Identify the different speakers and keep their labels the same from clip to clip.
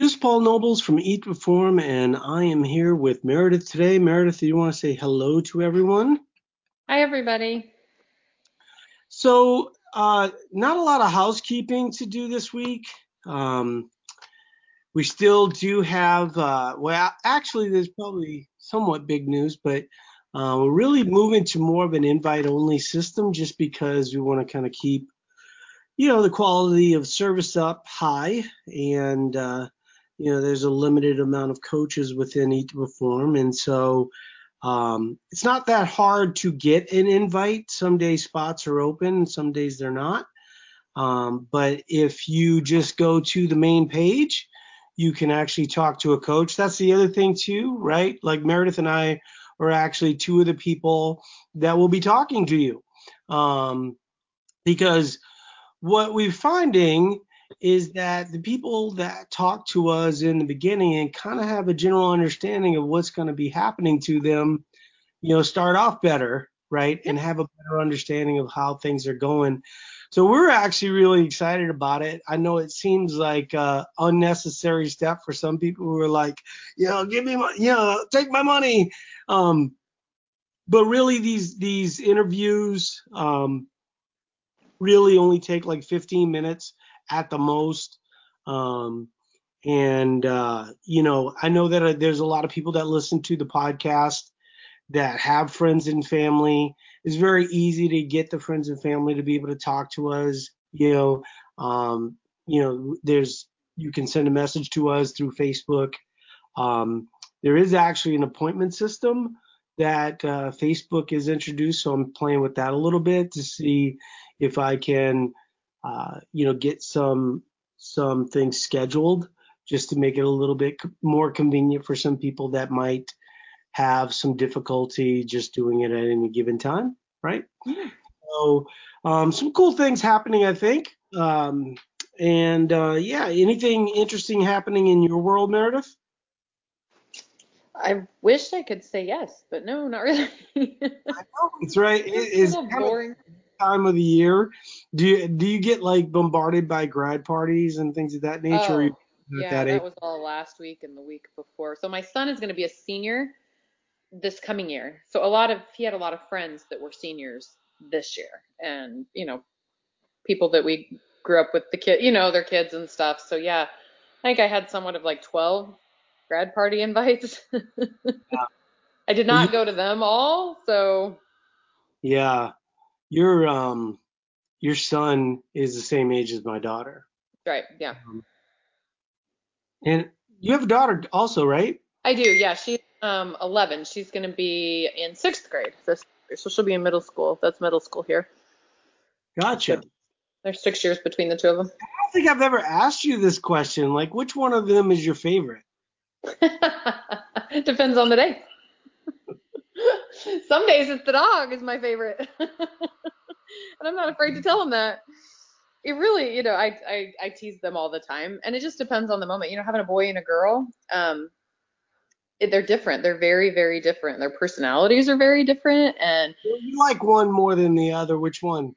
Speaker 1: This is Paul Nobles from Eat to Perform, and I am here with Meredith today. Meredith, do you want to say hello to everyone?
Speaker 2: Hi, everybody.
Speaker 1: So, uh, not a lot of housekeeping to do this week. Um, we still do have, uh, well, actually, there's probably somewhat big news, but uh, we're really moving to more of an invite-only system just because we want to kind of keep, you know, the quality of service up high and uh, you know, there's a limited amount of coaches within Eat to Perform. And so um, it's not that hard to get an invite. Some days spots are open, some days they're not. Um, but if you just go to the main page, you can actually talk to a coach. That's the other thing too, right? Like Meredith and I are actually two of the people that will be talking to you. Um, because what we're finding is that the people that talk to us in the beginning and kind of have a general understanding of what's going to be happening to them, you know, start off better, right? And have a better understanding of how things are going. So we're actually really excited about it. I know it seems like a unnecessary step for some people who are like, you know, give me my, you know, take my money. Um, but really these these interviews um, really only take like 15 minutes at the most. Um, and uh, you know, I know that uh, there's a lot of people that listen to the podcast that have friends and family. It's very easy to get the friends and family to be able to talk to us. You know, um, you know, there's you can send a message to us through Facebook. Um, there is actually an appointment system that uh, Facebook is introduced, so I'm playing with that a little bit to see if I can uh, you know, get some some things scheduled just to make it a little bit more convenient for some people that might have some difficulty just doing it at any given time, right? Yeah. So um, some cool things happening, I think. Um, and uh, yeah, anything interesting happening in your world, Meredith?
Speaker 2: I wish I could say yes, but no, not really.
Speaker 1: I know it's right. It, it's,
Speaker 2: a little boring. Of,
Speaker 1: time of the year. Do you do you get like bombarded by grad parties and things of that nature?
Speaker 2: Oh, yeah, that, that was all last week and the week before. So my son is going to be a senior this coming year. So a lot of he had a lot of friends that were seniors this year, and you know, people that we grew up with the kid, you know, their kids and stuff. So yeah, I think I had somewhat of like 12 grad party invites. yeah. I did not go to them all, so
Speaker 1: yeah, your um your son is the same age as my daughter.
Speaker 2: Right. Yeah. Um,
Speaker 1: and you have a daughter also, right?
Speaker 2: I do. Yeah. She's um 11. She's going to be in sixth grade this year, so she'll be in middle school. That's middle school here.
Speaker 1: Gotcha.
Speaker 2: There's six years between the two of them.
Speaker 1: I don't think I've ever asked you this question. Like, which one of them is your favorite?
Speaker 2: Depends on the day. Some days it's the dog is my favorite. and I'm not afraid to tell them that. It really, you know, I, I I tease them all the time, and it just depends on the moment. You know, having a boy and a girl, um, it, they're different. They're very, very different. Their personalities are very different, and
Speaker 1: you like one more than the other. Which one?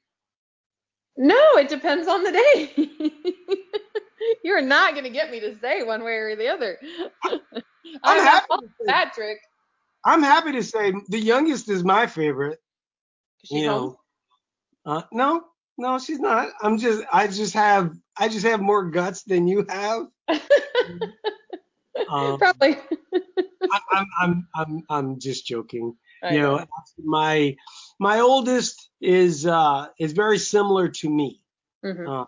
Speaker 2: No, it depends on the day. You're not gonna get me to say one way or the other.
Speaker 1: I'm happy.
Speaker 2: Patrick.
Speaker 1: I'm happy to say the youngest is my favorite.
Speaker 2: She's you know,
Speaker 1: uh, no, no, she's not. I'm just, I just have, I just have more guts than you have.
Speaker 2: um, Probably.
Speaker 1: I, I'm, I'm, I'm, I'm just joking. I you know, know, my, my oldest is, uh, is very similar to me. Mm-hmm. Uh,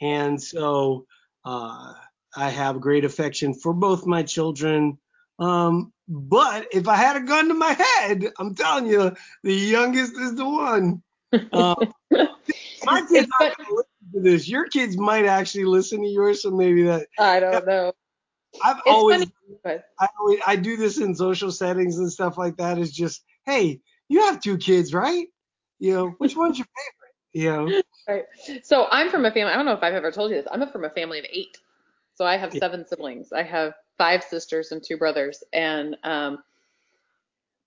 Speaker 1: and so, uh, I have great affection for both my children. Um, but if I had a gun to my head, I'm telling you, the youngest is the one. Uh, my kids aren't going to listen to this. Your kids might actually listen to yours, so maybe that.
Speaker 2: I don't know.
Speaker 1: I've it's always, funny, I always, I do this in social settings and stuff like that. Is just, hey, you have two kids, right? You know, which one's your favorite? You know.
Speaker 2: Right. So I'm from a family. I don't know if I've ever told you this. I'm from a family of eight. So I have yeah. seven siblings. I have five sisters and two brothers. And um,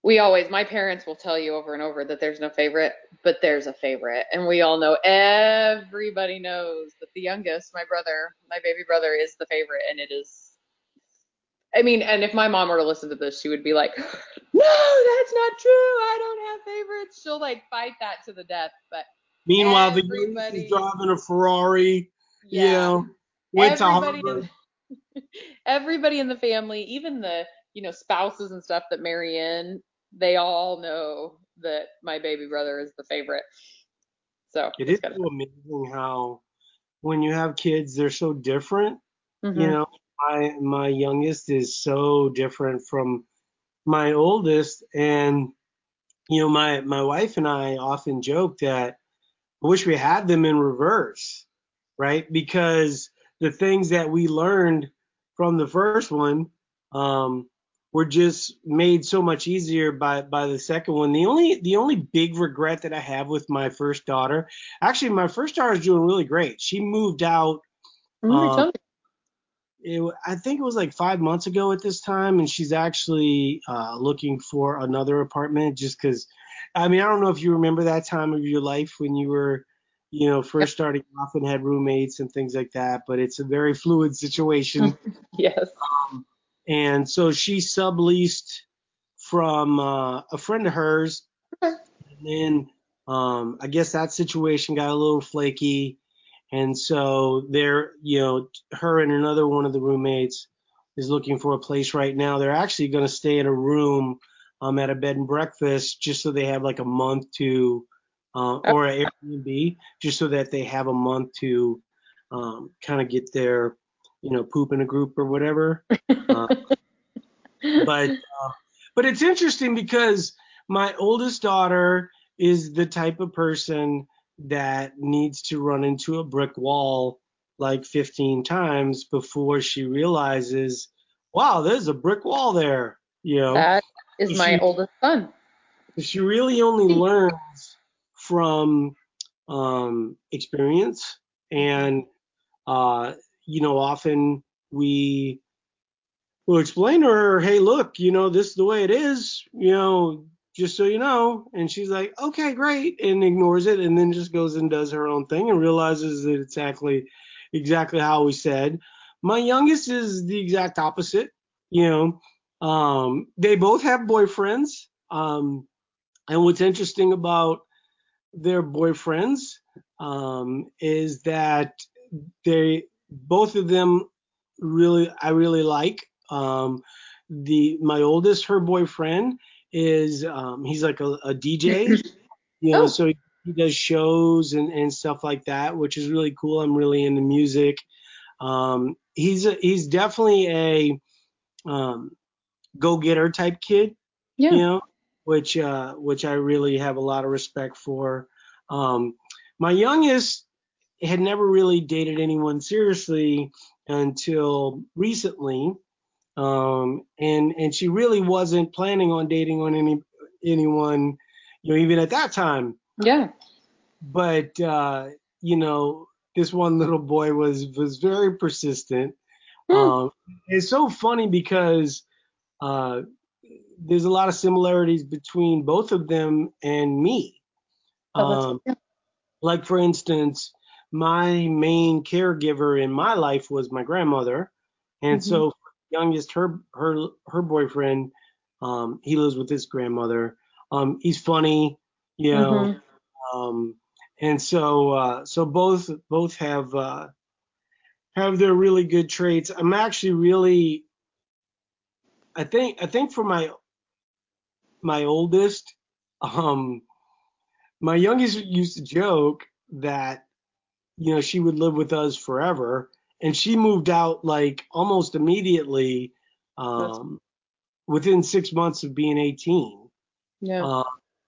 Speaker 2: we always my parents will tell you over and over that there's no favorite but there's a favorite and we all know everybody knows that the youngest my brother my baby brother is the favorite and it is i mean and if my mom were to listen to this she would be like no that's not true i don't have favorites she'll like fight that to the death but
Speaker 1: Meanwhile, the youngest is driving a Ferrari. You
Speaker 2: yeah
Speaker 1: know, went to
Speaker 2: everybody
Speaker 1: Harvard.
Speaker 2: in, everybody in the family, even the you know spouses and stuff that marry in, they all know that my baby brother is the favorite. So it's
Speaker 1: is
Speaker 2: kinda-
Speaker 1: so amazing how when you have kids, they're so different.
Speaker 2: Mhm.
Speaker 1: You know, my my youngest is so different from my oldest, and you know, my my wife and I often joke that I wish we had them in reverse, right? Because the things that we learned from the first one um, were just made so much easier by by the second one. The only the only big regret that I have with my first daughter, actually, my first daughter is doing really great. She moved out
Speaker 2: Mhm,
Speaker 1: um, it, I think it was like five months ago at this time, and she's actually uh, looking for another apartment just because. I mean, I don't know if you remember that time of your life when you were, you know, first starting off and had roommates and things like that, but it's a very fluid situation.
Speaker 2: Yes.
Speaker 1: and so she subleased from uh, a friend of hers,
Speaker 2: Okay.
Speaker 1: and then um, I guess that situation got a little flaky, and so they're, you know, her and another one of the roommates is looking for a place right now. They're actually going to stay in a room um, at a bed and breakfast just so they have like a month to, uh, or an Airbnb, just so that they have a month to um, kind of get their, you know, poop in a group or whatever. Uh, but uh, but it's interesting because my oldest daughter is the type of person that needs to run into a brick wall like 15 times before she realizes, wow, there's a brick wall there. You know,
Speaker 2: that is my
Speaker 1: She-
Speaker 2: oldest son.
Speaker 1: she really only learns from um, experience. And uh, you know often we will explain to her hey look you know this is the way it is you know just so you know. And she's like okay great and ignores it and then just goes and does her own thing and realizes that it's exactly exactly how we said. My youngest is the exact opposite you know um, they both have boyfriends um, and what's interesting about their boyfriends um, is that they both of them really I really like. Um, the my oldest, her boyfriend is um, he's like a, a DJ, you know,
Speaker 2: Oh.
Speaker 1: so he, he does shows and, and stuff like that, which is really cool. I'm really into music. Um, he's a, he's definitely a um, go getter type kid
Speaker 2: Yeah.
Speaker 1: you know, which uh, which I really have a lot of respect for. Um, my youngest had never really dated anyone seriously until recently, um, and and she really wasn't planning on dating on any anyone, you know, even at that time.
Speaker 2: Yeah.
Speaker 1: But uh, you know, this one little boy was was very persistent.
Speaker 2: Hmm.
Speaker 1: Um, it's so funny because uh, there's a lot of similarities between both of them and me.
Speaker 2: Oh,
Speaker 1: Um, like for instance, my main caregiver in my life was my grandmother, and
Speaker 2: Mhm.
Speaker 1: so youngest, her her her boyfriend, um, he lives with his grandmother. Um, he's funny, you know,
Speaker 2: Mhm.
Speaker 1: um, and so uh, so both both have uh, have their really good traits. I'm actually really, I think I think for my my oldest, um, my youngest used to joke that, you know, she would live with us forever. And she moved out like almost immediately, um, within six months of being 18.
Speaker 2: Yeah.
Speaker 1: Uh,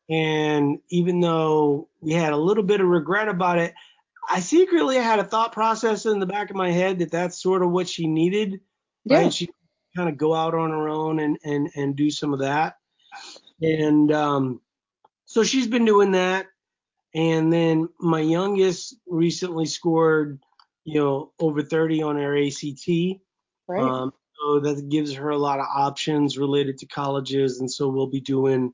Speaker 1: and even though we had a little bit of regret about it, I secretly had a thought process in the back of my head that that's sort of what she needed
Speaker 2: yeah.
Speaker 1: right? She kind of go out on her own and and and do some of that. And um, so she's been doing that. And then my youngest recently scored, you know, over 30 on her ACT.
Speaker 2: Right.
Speaker 1: Um, so that gives her a lot of options related to colleges, and so we'll be doing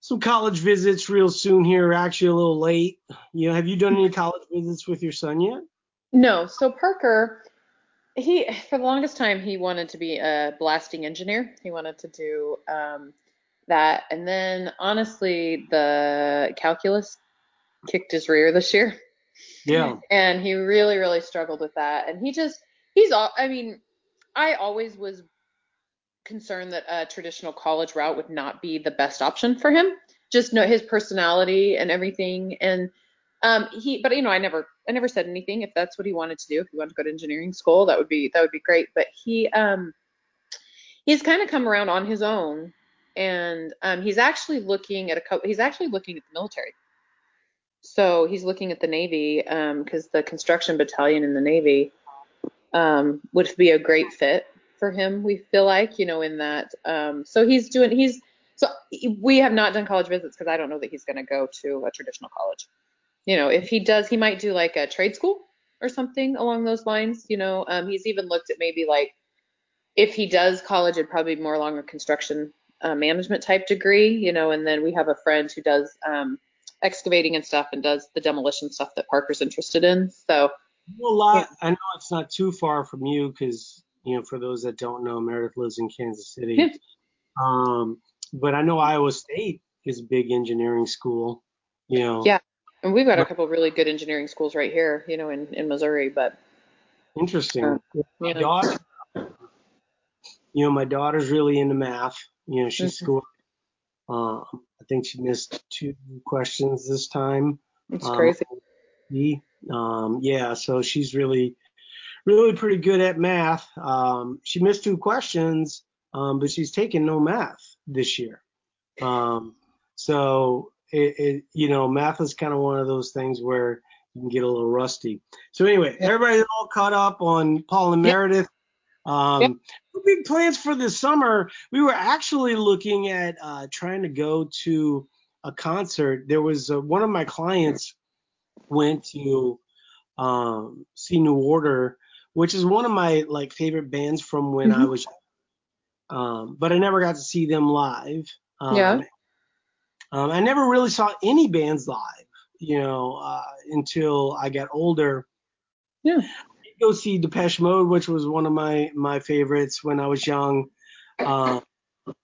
Speaker 1: some college visits real soon here. Actually, a little late. You know, have you done any college visits with your son yet?
Speaker 2: No. So Parker, he for the longest time he wanted to be a blasting engineer. He wanted to do um, that, and then honestly, the calculus kicked his rear this year.
Speaker 1: Yeah.
Speaker 2: And he really, really struggled with that. And he just, he's all, I mean, I always was concerned that a traditional college route would not be the best option for him. Just know his personality and everything. And um, he, but you know, I never, I never said anything. If that's what he wanted to do, if he wanted to go to engineering school, that would be, that would be great. But he, um, he's kind of come around on his own, and um, he's actually looking at a couple. He's actually looking at the military. So he's looking at the Navy because um, the construction battalion in the Navy um, would be a great fit for him. We feel like, you know, in that. Um, so he's doing. He's so we have not done college visits because I don't know that he's going to go to a traditional college. You know, if he does, he might do like a trade school or something along those lines. You know, um, he's even looked at maybe like if he does college, it'd probably be more along a construction uh, management type degree. You know, and then we have a friend who does. Um, excavating and stuff and does the demolition stuff that Parker's interested in. So
Speaker 1: a lot. I know it's not too far from you because you know for those that don't know, Meredith lives in Kansas City. um, but I know Iowa State is a big engineering school. You know.
Speaker 2: Yeah, and we've got a couple really good engineering schools right here, you know, in in Missouri. But
Speaker 1: interesting. Uh, my daughter, you know, my daughter's really into math. You know, she mm-hmm. school um, I think she missed two questions this time.
Speaker 2: It's um, crazy.
Speaker 1: Um, yeah, so she's really, really pretty good at math. Um, she missed two questions, um, but she's taken no math this year. Um, so it, it, you know, math is kind of one of those things where you can get a little rusty. So anyway, everybody's all caught up on Paul and Meredith. Um, yep. Big plans for this summer. We were actually looking at uh, trying to go to a concert. There was uh, one of my clients went to um, see New Order, which is one of my like favorite bands from when mm-hmm. I was. Um, but I never got to see them live. Um,
Speaker 2: yeah.
Speaker 1: Um, I never really saw any bands live, you know, uh, until I got older.
Speaker 2: Yeah
Speaker 1: go see Depeche Mode, which was one of my my favorites when I was young, uh,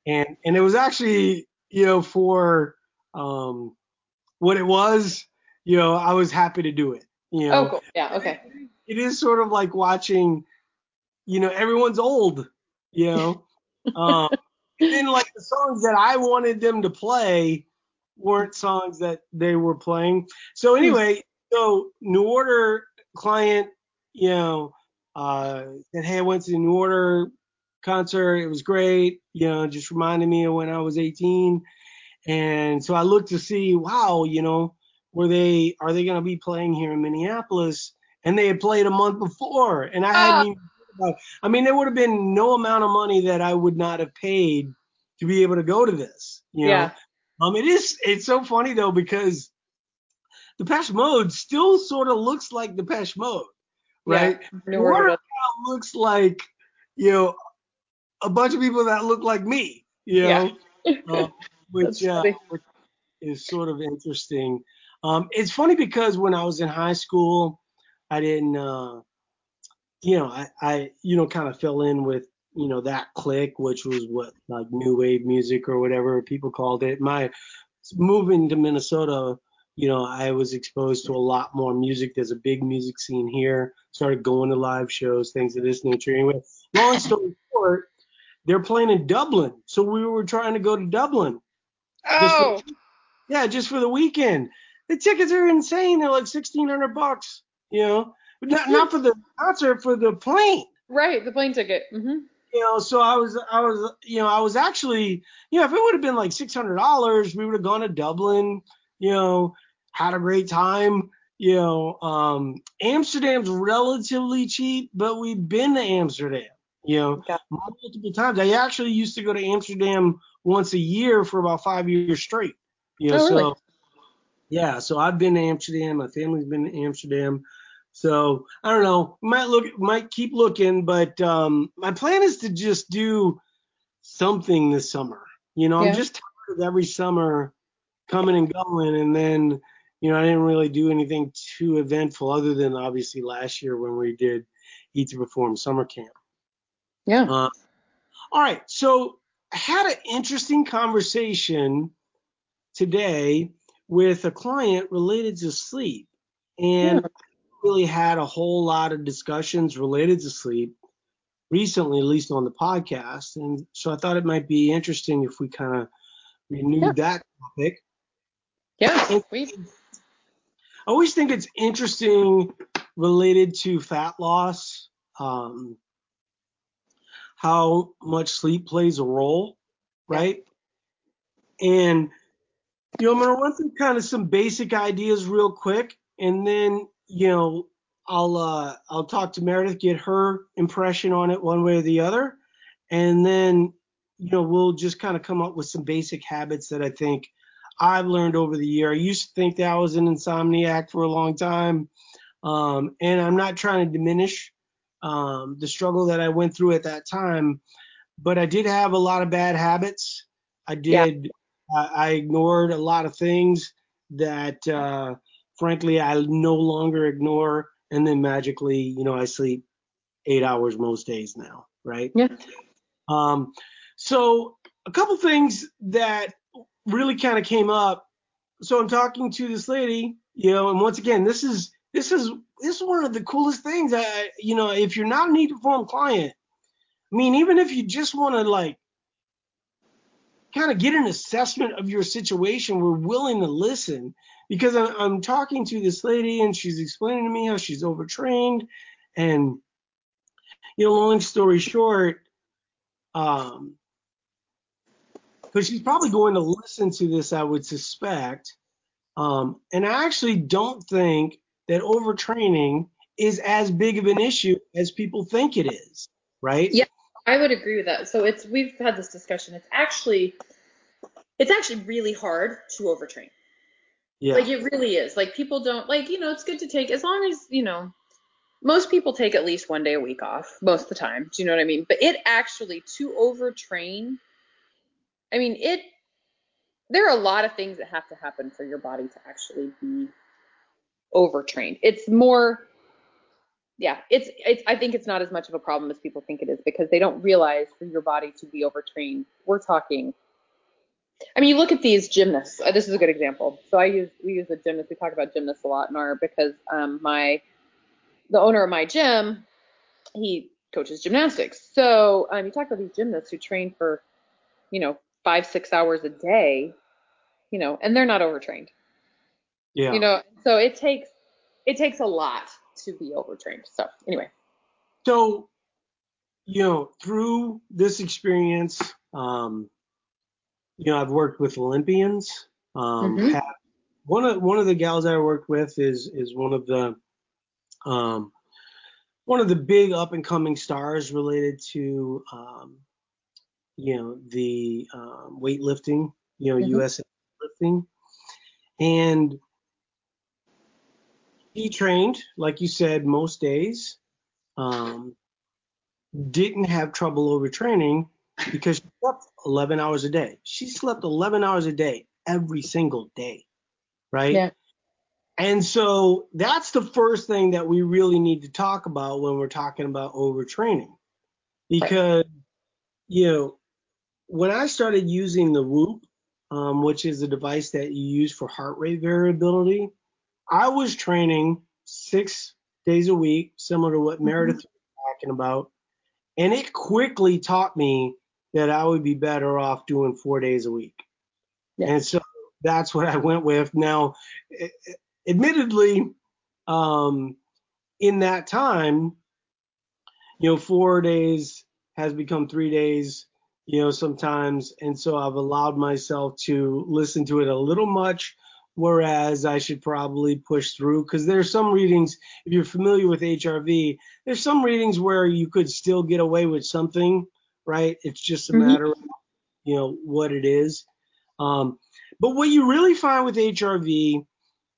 Speaker 1: and and it was actually you know for um, what it was, you know, I was happy to do it. You know,
Speaker 2: oh, cool. Yeah, okay.
Speaker 1: It is sort of like watching, you know, everyone's old, you know. um, and then like the songs that I wanted them to play weren't songs that they were playing. So anyway, so New Order client you know, uh, said, hey, I went to the New Order concert. It was great. You know, just reminded me of when I was 18. And so I looked to see, wow, you know, were they, are they going to be playing here in Minneapolis? And they had played a month before. And I hadn't ah. even about, I mean, there would have been no amount of money that I would not have paid to be able to go to this. You know?
Speaker 2: Yeah.
Speaker 1: Um, it is, it's so funny though, because the Depeche Mode still sort of looks like the Depeche Mode right? Yeah, looks like, you know, a bunch of people that look like me, you know, yeah. uh, which, uh, which is sort of interesting. Um, it's funny because when I was in high school, I didn't, uh, you know, I, I, you know, kind of fell in with, you know, that clique, which was what like new wave music or whatever people called it. My moving to Minnesota you know, I was exposed to a lot more music. There's a big music scene here. Started going to live shows, things of this nature. Anyway, long story short, they're playing in Dublin, so we were trying to go to Dublin.
Speaker 2: Oh.
Speaker 1: Just for, yeah, just for the weekend. The tickets are insane. They're like sixteen hundred bucks. You know, but not not for the concert, for the plane.
Speaker 2: Right, the plane ticket. Mm-hmm.
Speaker 1: You know, so I was, I was, you know, I was actually, you know, if it would have been like six hundred dollars, we would have gone to Dublin. You know, had a great time. You know, um, Amsterdam's relatively cheap, but we've been to Amsterdam, you know, okay. multiple times. I actually used to go to Amsterdam once a year for about five years straight. You know,
Speaker 2: oh, really?
Speaker 1: so yeah, so I've been to Amsterdam. My family's been to Amsterdam. So I don't know. Might look, might keep looking, but um, my plan is to just do something this summer. You know,
Speaker 2: Yeah.
Speaker 1: I'm just tired of every summer coming and going, and then you know I didn't really do anything too eventful other than obviously last year when we did Eat to Perform summer camp.
Speaker 2: Yeah.
Speaker 1: Uh, all right, so I had an interesting conversation today with a client related to sleep, and
Speaker 2: Yeah.
Speaker 1: really had a whole lot of discussions related to sleep recently, at least on the podcast, and so I thought it might be interesting if we kind of renewed
Speaker 2: Yeah.
Speaker 1: that topic.
Speaker 2: Yeah. We.
Speaker 1: I always think it's interesting related to fat loss, um, how much sleep plays a role, right? And you know, I'm gonna run through kind of some basic ideas real quick, and then you know, I'll uh, I'll talk to Meredith, get her impression on it one way or the other, and then you know, we'll just kind of come up with some basic habits that I think I've learned over the year. I used to think that I was an insomniac for a long time, um, and I'm not trying to diminish um, the struggle that I went through at that time, but I did have a lot of bad habits. I
Speaker 2: Yeah.
Speaker 1: did. I, I ignored a lot of things that, uh, frankly, I no longer ignore, and then magically, you know, I sleep eight hours most days now, right?
Speaker 2: Yeah.
Speaker 1: Um, so a couple things that really kind of came up. So I'm talking to this lady, you know, and once again, this is this is this is one of the coolest things. I, you know, if you're not an Eat to Perform client, I mean, even if you just want to like kind of get an assessment of your situation, we're willing to listen because I'm, I'm talking to this lady and she's explaining to me how she's overtrained, and you know, long story short, um, because she's probably going to listen to this, I would suspect. Um, and I actually don't think that overtraining is as big of an issue as people think it is, right?
Speaker 2: Yeah. I would agree with that. So it's we've had this discussion. It's actually it's actually really hard to overtrain.
Speaker 1: Yeah.
Speaker 2: Like it really is. Like people don't like, you know, it's good to take as long as, you know, most people take at least one day a week off most of the time. Do you know what I mean? But it actually to overtrain, I mean, it there are a lot of things that have to happen for your body to actually be overtrained. It's more yeah, it's it's I think it's not as much of a problem as people think it is because they don't realize for your body to be overtrained. We're talking I mean, you look at these gymnasts. Uh, this is a good example. So I use we use a gymnast. We talk about gymnasts a lot in our because um, my the owner of my gym, he coaches gymnastics. So um, you talk about these gymnasts who train for, you know, five six hours a day, you know, and they're not overtrained.
Speaker 1: yeah.
Speaker 2: You know, so it takes it takes a lot to be overtrained. So anyway,
Speaker 1: So, you know, through this experience, um, you know, I've worked with Olympians. Um,
Speaker 2: Mhm.
Speaker 1: have- one of one of the gals I worked with is is one of the um, one of the big up and coming stars related to um, you know the um, weightlifting, you know,
Speaker 2: Mhm.
Speaker 1: U.S. lifting, and he trained, like you said, most days. Um, didn't have trouble overtraining because she slept 11 hours a day. She slept 11 hours a day every single day, right?
Speaker 2: Yeah.
Speaker 1: And so that's the first thing that we really need to talk about when we're talking about overtraining. Because, you know, when I started using the Whoop, um, which is a device that you use for heart rate variability, I was training six days a week, similar to what
Speaker 2: Mhm.
Speaker 1: Meredith was talking about. And it quickly taught me that I would be better off doing four days a week. And so that's what I went with. Now, admittedly, um, in that time, you know, four days has become three days, you know, sometimes. And so I've allowed myself to listen to it a little much, whereas I should probably push through because there's some readings, if you're familiar with HRV, there's some readings where you could still get away with something, right? It's just a
Speaker 2: Mhm.
Speaker 1: matter of, you know, what it is. Um, but what you really find with HRV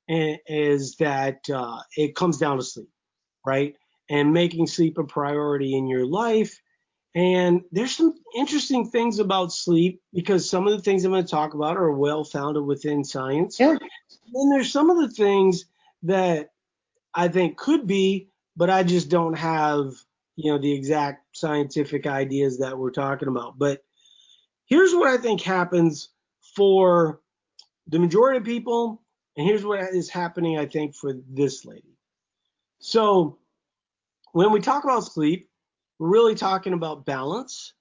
Speaker 1: is that uh, it comes down to sleep. right? And making sleep a priority in your life. And there's some interesting things about sleep because some of the things I'm going to talk about are well founded within science.
Speaker 2: Yeah.
Speaker 1: Then there's some of the things that I think could be, but I just don't have, you know, the exact scientific ideas that we're talking about. But here's what I think happens for the majority of people, and here's what is happening, I think, for this lady. So when we talk about sleep, we're really talking about balance,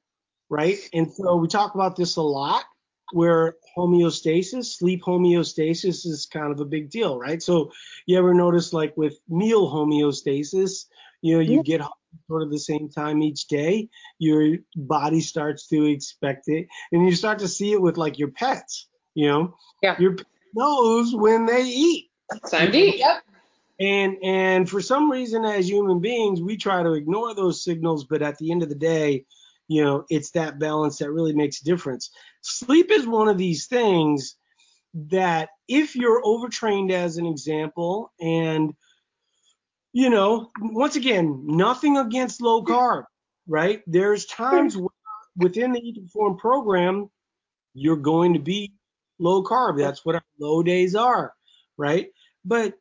Speaker 1: right? And so we talk about this a lot where homeostasis, sleep homeostasis is kind of a big deal, right? So you ever notice like with meal homeostasis, you know, you get sort of the same time each day, your body starts to expect it, and you start to see it with like your pets, you know,
Speaker 2: Yeah.
Speaker 1: your pet knows when they eat.
Speaker 2: It's time to eat. Yep.
Speaker 1: And and for some reason as human beings, we try to ignore those signals, but at the end of the day, you know, it's that balance that really makes a difference. Sleep is one of these things that if you're overtrained as an example and you know, once again, nothing against low carb, right? There's times where within the Eat to Perform program, you're going to be low carb. That's what our low days are, right? But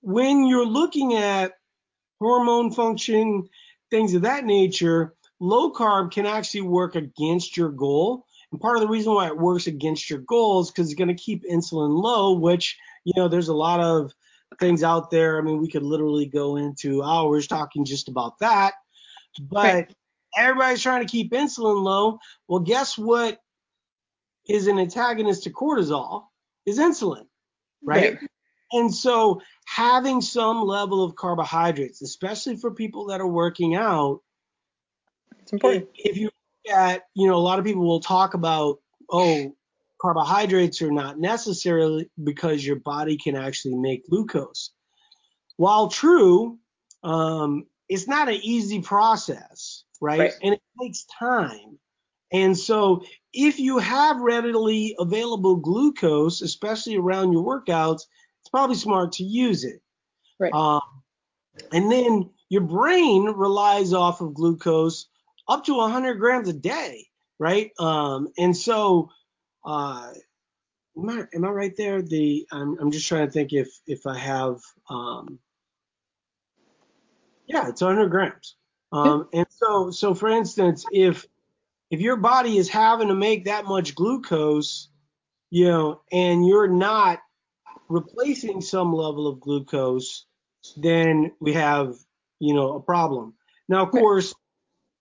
Speaker 1: when you're looking at hormone function, things of that nature, low carb can actually work against your goal. And part of the reason why it works against your goal is because it's going to keep insulin low, which, you know, there's a lot of things out there. I mean, we could literally go into hours talking just about that. But
Speaker 2: Right.
Speaker 1: everybody's trying to keep insulin low. Well, guess what is an antagonist to cortisol? Is insulin, right? And so having some level of carbohydrates, especially for people that are working out,
Speaker 2: It's important.
Speaker 1: if you look at, you know, a lot of people will talk about, oh, carbohydrates are not necessarily because your body can actually make glucose. While true, um, it's not an easy process, right?
Speaker 2: Right.
Speaker 1: And it takes time. And so if you have readily available glucose, especially around your workouts, it's probably smart to use it.
Speaker 2: Right.
Speaker 1: Um, and then your brain relies off of glucose up to 100 grams a day, right? Um, and so, uh, am I, am I right there? The I'm, I'm just trying to think if if I have, um, yeah, it's 100 grams. Um, and so so for instance, if if your body is having to make that much glucose, you know, and you're not replacing some level of glucose, then we have, you know, a problem. Now, of course,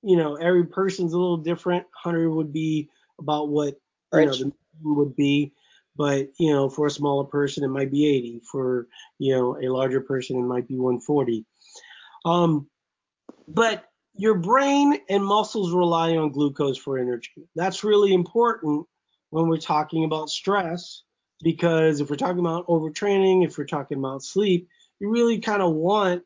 Speaker 1: you know, every person's a little different. 100 would be about what, you know, the would be. But, you know, for a smaller person, it might be 80. For, you know, a larger person, it might be 140. Um, but your brain and muscles rely on glucose for energy. That's really important when we're talking about stress because if we're talking about overtraining, if we're talking about sleep, you really kind of want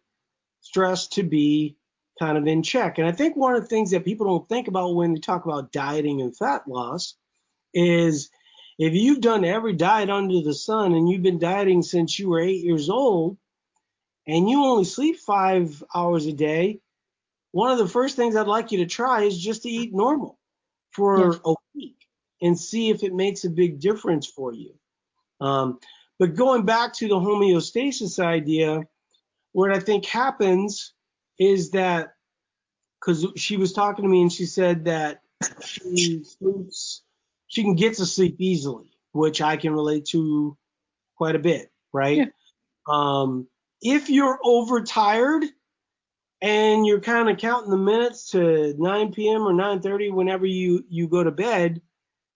Speaker 1: stress to be kind of in check. And I think one of the things that people don't think about when they talk about dieting and fat loss is if you've done every diet under the sun and you've been dieting since you were eight years old and you only sleep five hours a day, one of the first things I'd like you to try is just to eat normal for a week and see if it makes a big difference for you. Um, but going back to the homeostasis idea, what I think happens is that because she was talking to me and she said that she sleeps, she can get to sleep easily, which I can relate to quite a bit, right?
Speaker 2: Yeah.
Speaker 1: Um, if you're overtired and you're kind of counting the minutes to 9 p.m. or 9:30 whenever you you go to bed,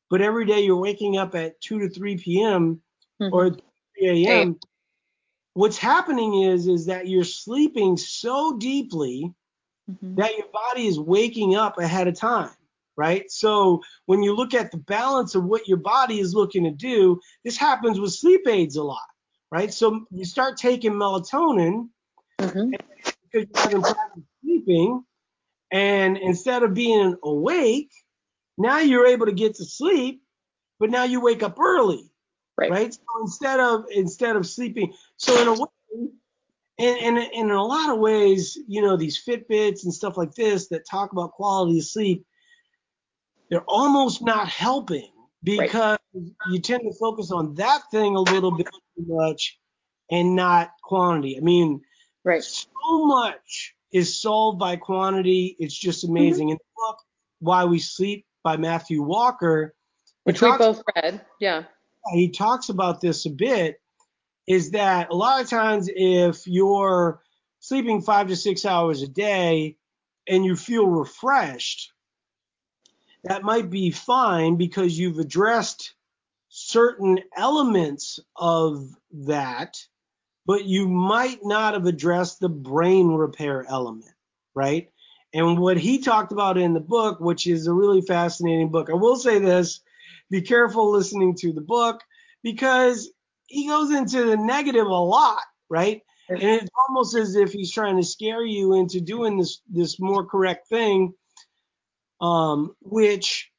Speaker 1: but every day you're waking up at 2 to 3 p.m.
Speaker 2: Mhm.
Speaker 1: or 3 a.m. What's happening is is that you're sleeping so deeply
Speaker 2: Mhm.
Speaker 1: that your body is waking up ahead of time, right? So when you look at the balance of what your body is looking to do, this happens with sleep aids a lot, right? So you start taking melatonin
Speaker 2: Mhm.
Speaker 1: because you haven't practiced sleeping, and instead of being awake, now you're able to get to sleep, but now you wake up early,
Speaker 2: Right.
Speaker 1: right? So instead of instead of sleeping, so in a way, and, and, and in a lot of ways, you know, these Fitbits and stuff like this that talk about quality of sleep, they're almost not helping because right. you tend to focus on that thing a little bit too much and not quantity. I mean,
Speaker 2: right.
Speaker 1: so much is solved by quantity. It's just amazing. Mm-hmm. In the book, Why We Sleep by Matthew Walker,
Speaker 2: which we both read, yeah.
Speaker 1: He talks about this a bit. Is that a lot of times if you're sleeping five to six hours a day and you feel refreshed, that might be fine because you've addressed certain elements of that, but you might not have addressed the brain repair element, right? And what he talked about in the book, which is a really fascinating book, I will say this be careful listening to the book because he goes into the negative a lot, right? And it's almost as if he's trying to scare you into doing this this more correct thing, um, which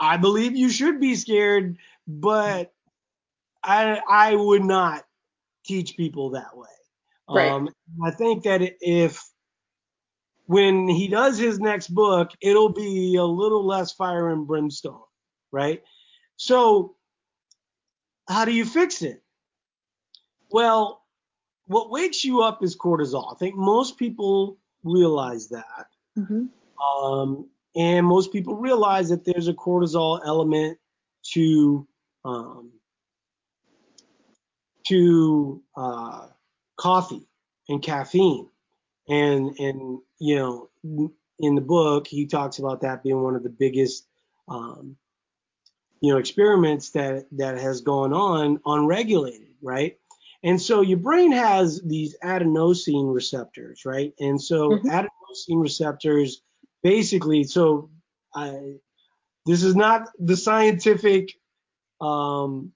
Speaker 1: I believe you should be scared, but I I would not teach people that way.
Speaker 2: Right. Um,
Speaker 1: I think that if when he does his next book, it'll be a little less fire and brimstone, right? So how do you fix it? Well, what wakes you up is cortisol. I think most people realize that.
Speaker 2: Mm-hmm.
Speaker 1: Um, and most people realize that there's a cortisol element to um, to uh, coffee and caffeine. And and you know, in the book, he talks about that being one of the biggest um, you know experiments that that has gone on unregulated, right? And so your brain has these adenosine receptors, right? And so mm-hmm. adenosine receptors basically, so I, this is not the scientific um,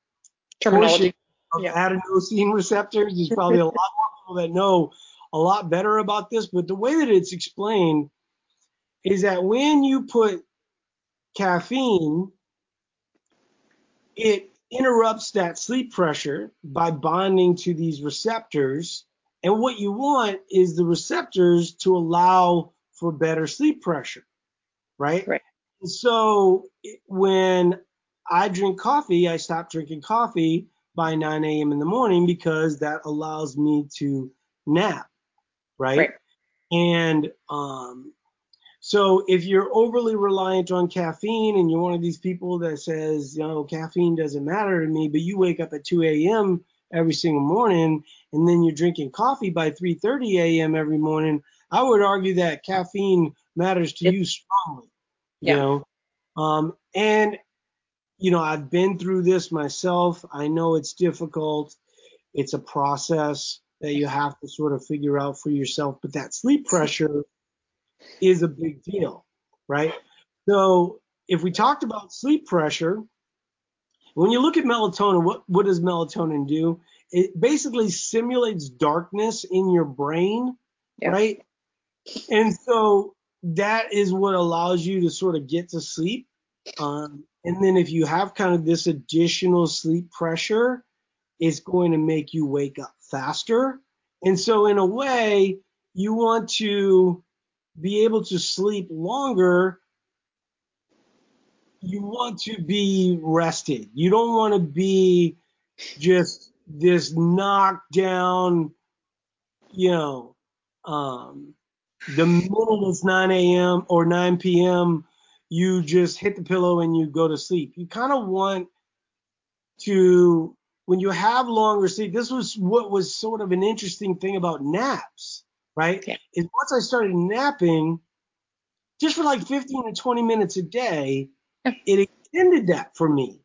Speaker 2: terminology
Speaker 1: of yeah. adenosine receptors. There's probably a lot more people that know a lot better about this, but the way that it's explained is that when you put caffeine, it interrupts that sleep pressure by bonding to these receptors. And what you want is the receptors to allow for better sleep pressure, right?
Speaker 2: Right.
Speaker 1: So when I drink coffee, I stop drinking coffee by 9 a.m. in the morning because that allows me to nap, right?
Speaker 2: right.
Speaker 1: And um, so if you're overly reliant on caffeine and you're one of these people that says, you know, caffeine doesn't matter to me, but you wake up at 2 a.m. every single morning and then you're drinking coffee by 3:30 a.m. every morning, I would argue that caffeine matters to yep. you strongly. You yeah. know, um, and you know, I've been through this myself. I know it's difficult. It's a process that you have to sort of figure out for yourself. But that sleep pressure is a big deal, right? So if we talked about sleep pressure, when you look at melatonin, what, what does melatonin do? It basically simulates darkness in your brain, yeah. right? And so that is what allows you to sort of get to sleep. Um, and then if you have kind of this additional sleep pressure, it's going to make you wake up faster. And so in a way, you want to be able to sleep longer. You want to be rested. You don't want to be just this knocked down, you know, um, the minute it's 9 a.m. or 9 p.m., you just hit the pillow and you go to sleep. You kind of want to, when you have longer sleep, this was what was sort of an interesting thing about naps, right?
Speaker 2: Yeah.
Speaker 1: Is once I started napping, just for like 15 to 20 minutes a day, it extended that for me,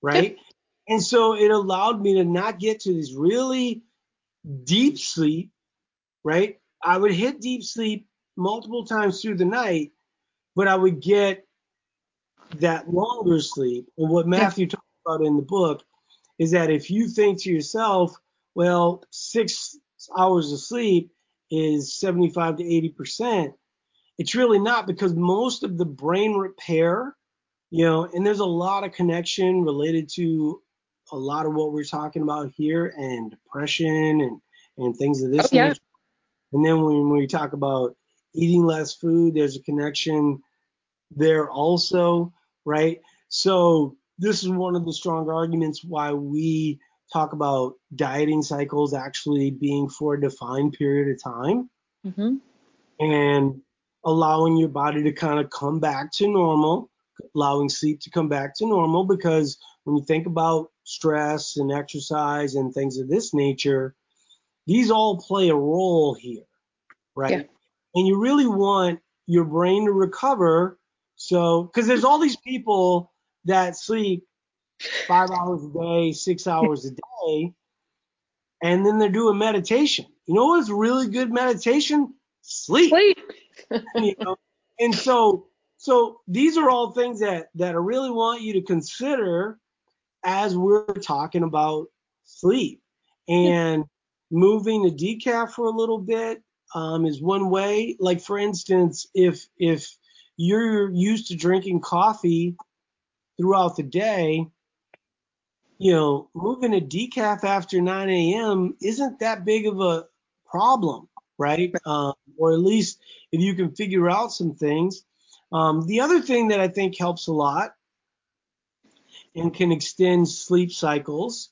Speaker 1: right? and so it allowed me to not get to this really deep sleep, right? I would hit deep sleep multiple times through the night, but I would get that longer sleep. And what Matthew talks about in the book is that if you think to yourself, well, six hours of sleep is 75 to 80 percent, it's really not because most of the brain repair, you know, and there's a lot of connection related to a lot of what we're talking about here and depression and and things of this
Speaker 2: Oh, yeah.
Speaker 1: nature. And then when we talk about eating less food, there's a connection there also, right? So this is one of the strong arguments why we talk about dieting cycles actually being for a defined period of time
Speaker 2: hmm
Speaker 1: and allowing your body to kind of come back to normal, allowing sleep to come back to normal because when you think about stress and exercise and things of this nature, these all play a role here, right?
Speaker 2: Yeah.
Speaker 1: And you really want your brain to recover. So, because there's all these people that sleep five hours a day, six hours a day, and then they're doing meditation. You know what's really good meditation? Sleep.
Speaker 2: Sleep.
Speaker 1: You know? And so, so these are all things that that I really want you to consider as we're talking about sleep and moving the decaf for a little bit um, is one way. Like for instance, if if you're used to drinking coffee throughout the day, you know, moving to decaf after 9 a.m. isn't that big of a problem, right? Um, or at least if you can figure out some things. Um, the other thing that I think helps a lot and can extend sleep cycles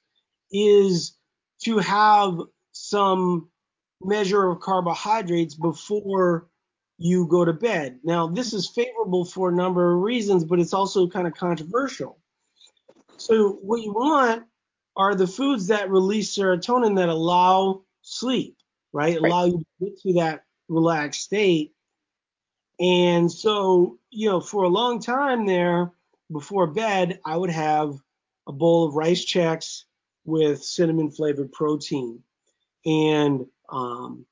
Speaker 1: is to have some measure of carbohydrates before you go to bed. Now, this is favorable for a number of reasons, but it's also kind of controversial. So, what you want are the foods that release serotonin that allow sleep, right?
Speaker 2: Right.
Speaker 1: Allow you to get to that relaxed state. And so, you know, for a long time there, before bed, I would have a bowl of Rice Chex with cinnamon flavored protein. And um,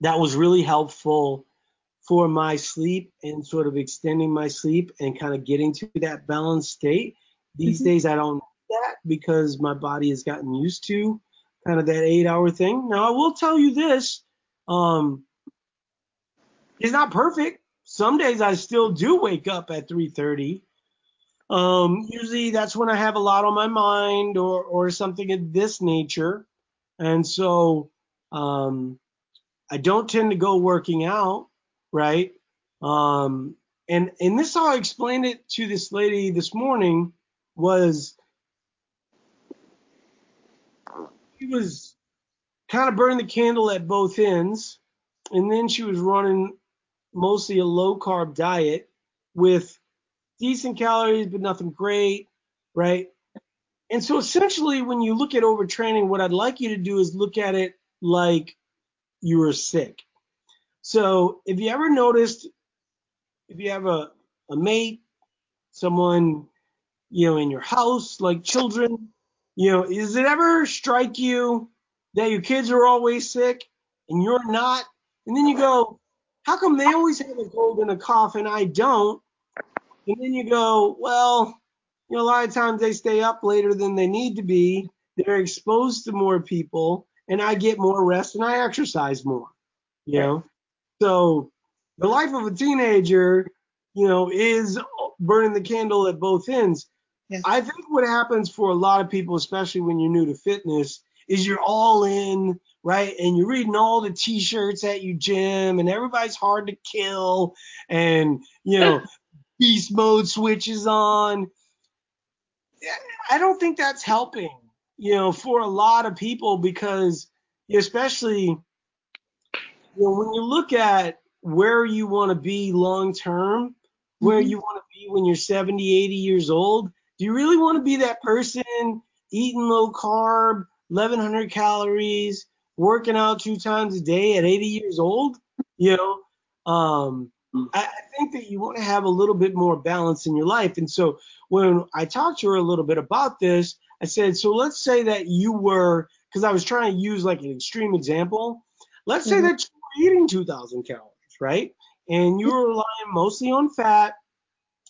Speaker 1: that was really helpful for my sleep and sort of extending my sleep and kind of getting to that balanced state. These
Speaker 2: Mhm.
Speaker 1: days, I don't do that because my body has gotten used to kind of that eight hour thing. Now, I will tell you this um, it's not perfect. Some days I still do wake up at 3:30. Um, usually that's when I have a lot on my mind or or something of this nature, and so um, I don't tend to go working out, right? Um, and and this how I explained it to this lady this morning was she was kind of burning the candle at both ends, and then she was running mostly a low carb diet with decent calories but nothing great, right? And so essentially, when you look at overtraining, what I'd like you to do is look at it like you were sick. So if you ever noticed, if you have a, a mate, someone, you know, in your house, like children, you know, does it ever strike you that your kids are always sick and you're not? And then you go, how come they always have a cold and a cough and I don't? And then you go, well, you know, a lot of times they stay up later than they need to be. They're exposed to more people, and I get more rest and I exercise more. You know, so the life of a teenager, you know, is burning the candle at both ends.
Speaker 2: Yeah.
Speaker 1: I think what happens for a lot of people, especially when you're new to fitness, is you're all in, right? And you're reading all the t-shirts at your gym and everybody's hard to kill and, you know, beast mode switches on. I don't think that's helping, you know, for a lot of people because especially, you know, when you look at where you want to be long term, where
Speaker 2: Mhm.
Speaker 1: you want to be when you're 70, 80 years old, do you really want to be that person eating low carb, 1100 calories, working out two times a day at 80 years old? You know, um, I, think that you want to have a little bit more balance in your life. And so when I talked to her a little bit about this, I said, so let's say that you were, because I was trying to use like an extreme example. Let's say
Speaker 2: Mhm.
Speaker 1: that you were eating 2,000 calories, right? And you were relying mostly on fat.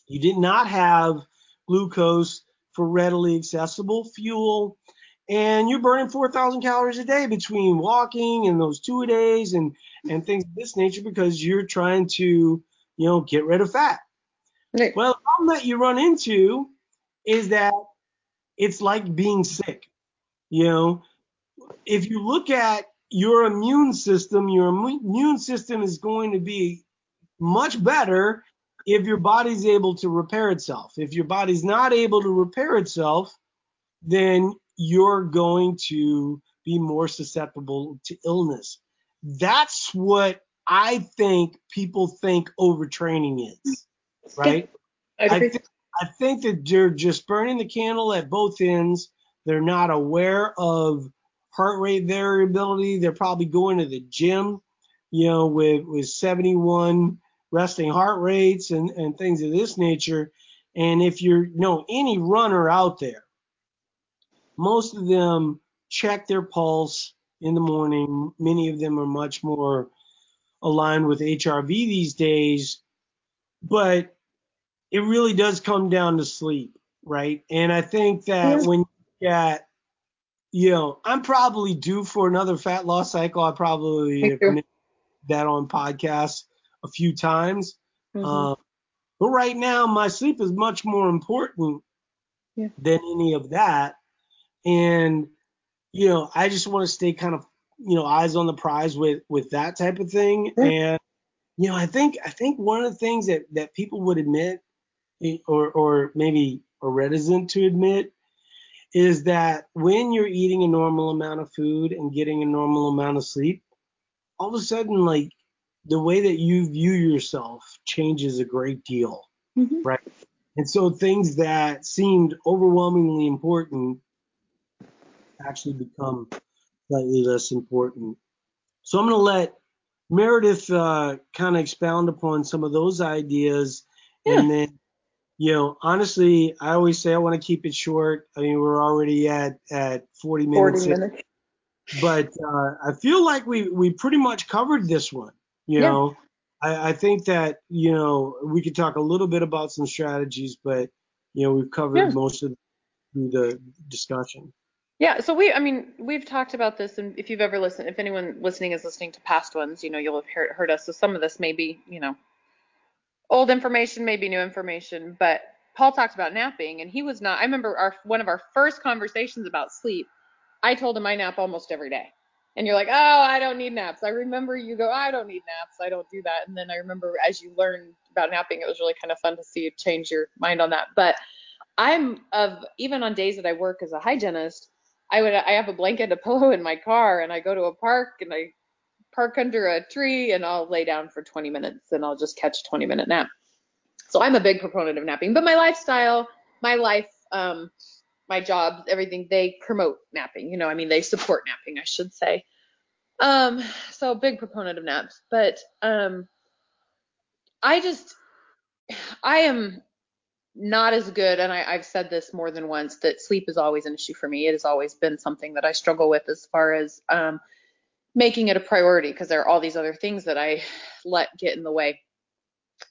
Speaker 1: You did not have glucose for readily accessible fuel. And you're burning 4,000 calories a day between walking and those two a days and, and things of this nature because you're trying to, you know, get rid of fat.
Speaker 2: Right.
Speaker 1: Well, the problem that you run into is that it's like being sick. You know, if you look at your immune system, your immune system is going to be much better if your body's able to repair itself. If your body's not able to repair itself, then you're going to be more susceptible to illness. That's what I think people think overtraining is, right? I, th- I think that they're just burning the candle at both ends. They're not aware of heart rate variability. They're probably going to the gym, you know, with, with 71 resting heart rates and, and things of this nature. And if you're, you know, any runner out there, most of them check their pulse in the morning. Many of them are much more aligned with HRV these days, but it really does come down to sleep, right? And I think that when you get, you know, I'm probably due for another fat loss cycle. I probably that on podcasts a few times. Mm-hmm. Uh, but right now, my sleep is much more important yeah. than any of that. And, you know, I just want to stay kind of, you know, eyes on the prize with, with that type of thing. Yeah. And, you know, I think, I think one of the things that, that people would admit eh, or, or maybe are reticent to admit is that when you're eating a normal amount of food and getting a normal amount of sleep, all of a sudden, like the way that you view yourself changes a great deal, mm-hmm. right? And so things that seemed overwhelmingly important actually become slightly less important. So I'm going to let Meredith uh, kind of expound upon some of those ideas, yeah. and then, you know, honestly, I always say I want to keep it short. I mean, we're already at at 40 minutes. 40 minutes. But uh, I feel like we we pretty much covered this one. You yeah. know, I, I think that you know we could talk a little bit about some strategies, but you know we've covered yeah. most of the discussion.
Speaker 2: Yeah, so we, I mean, we've talked about this, and if you've ever listened, if anyone listening is listening to past ones, you know, you'll have heard, heard us. So some of this may be, you know, old information, maybe new information, but Paul talked about napping, and he was not. I remember our one of our first conversations about sleep. I told him I nap almost every day and you're like, oh, I don't need naps. I remember you go, I don't need naps. I don't do that. And then I remember as you learn about napping, it was really kind of fun to see you change your mind on that. But I'm of even on days that I work as a hygienist, I would I have a blanket, and a pillow in my car, and I go to a park and I park under a tree and I'll lay down for 20 minutes and I'll just catch a 20 minute nap. So I'm a big proponent of napping, but my lifestyle, my life, um, my job, everything, they promote napping. You know, I mean, they support napping, I should say. Um, so big proponent of naps, but um, I just, I am not as good, and I, I've said this more than once that sleep is always an issue for me. It has always been something that I struggle with as far as um, making it a priority because there are all these other things that I let get in the way.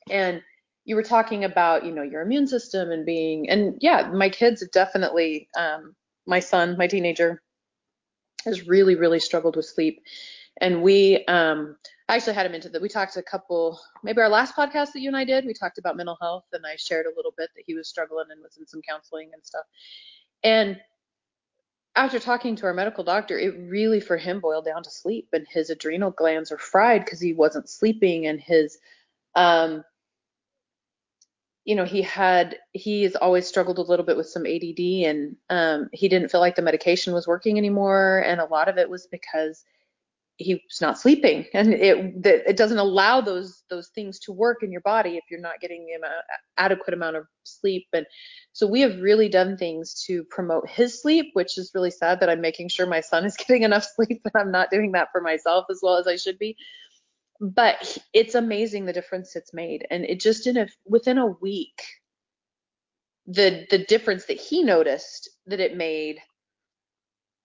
Speaker 2: And you were talking about, you know, your immune system and being, and yeah, my kids definitely, um, my son, my teenager, has really, really struggled with sleep. And we, um, I actually had him into that. We talked a couple, maybe our last podcast that you and I did, we talked about mental health, and I shared a little bit that he was struggling and was in some counseling and stuff. And after talking to our medical doctor, it really for him boiled down to sleep, and his adrenal glands are fried because he wasn't sleeping, and his um, you know, he had he has always struggled a little bit with some ADD, and um, he didn't feel like the medication was working anymore, and a lot of it was because he was not sleeping, and it the, it doesn't allow those those things to work in your body if you're not getting an adequate amount of sleep, and so we have really done things to promote his sleep, which is really sad that I'm making sure my son is getting enough sleep, and I'm not doing that for myself as well as I should be but it's amazing the difference it's made. And it just in a within a week the the difference that he noticed that it made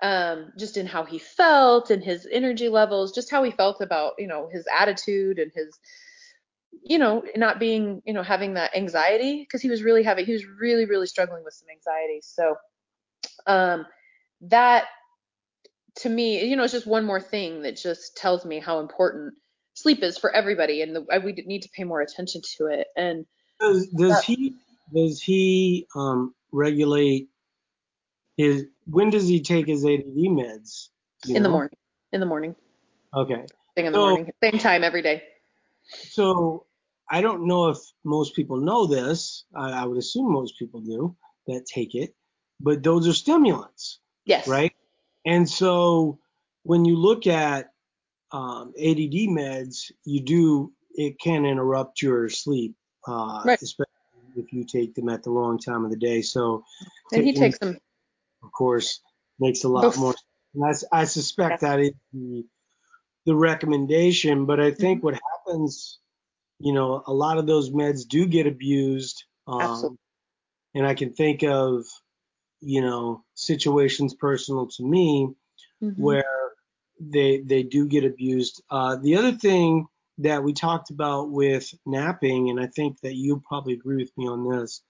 Speaker 2: um just in how he felt and his energy levels just how he felt about you know his attitude and his you know not being you know having that anxiety because he was really having he was really really struggling with some anxiety. So um that to me you know it's just one more thing that just tells me how important sleep is for everybody, and the, we need to pay more attention to it. And
Speaker 1: does, does that, he does he um, regulate his? When does he take his ADD meds?
Speaker 2: In know? the morning. in the morning.
Speaker 1: Okay.
Speaker 2: Thing in the
Speaker 1: So-
Speaker 2: morning, same time every day.
Speaker 1: So I don't know if most people know this. I, I would assume most people do that take it, but those are stimulants,
Speaker 2: Yes.
Speaker 1: right? And so when you look at um, ADD meds, you do it can interrupt your sleep, uh,
Speaker 2: Right.
Speaker 1: especially if you take them at the wrong time of the day. So
Speaker 2: And he takes them.
Speaker 1: of course, makes a lot
Speaker 2: Bef-
Speaker 1: more. And I, I suspect
Speaker 2: Yeah.
Speaker 1: that is the, the recommendation, but I
Speaker 2: Mm-hmm.
Speaker 1: think what happens, you know, a lot of those meds do get abused. Um,
Speaker 2: Absolutely.
Speaker 1: and I can think of, you know, situations personal to me
Speaker 2: Mhm.
Speaker 1: where they they do get abused. Uh, the other thing that we talked about with napping, and I think that you probably agree with me on this.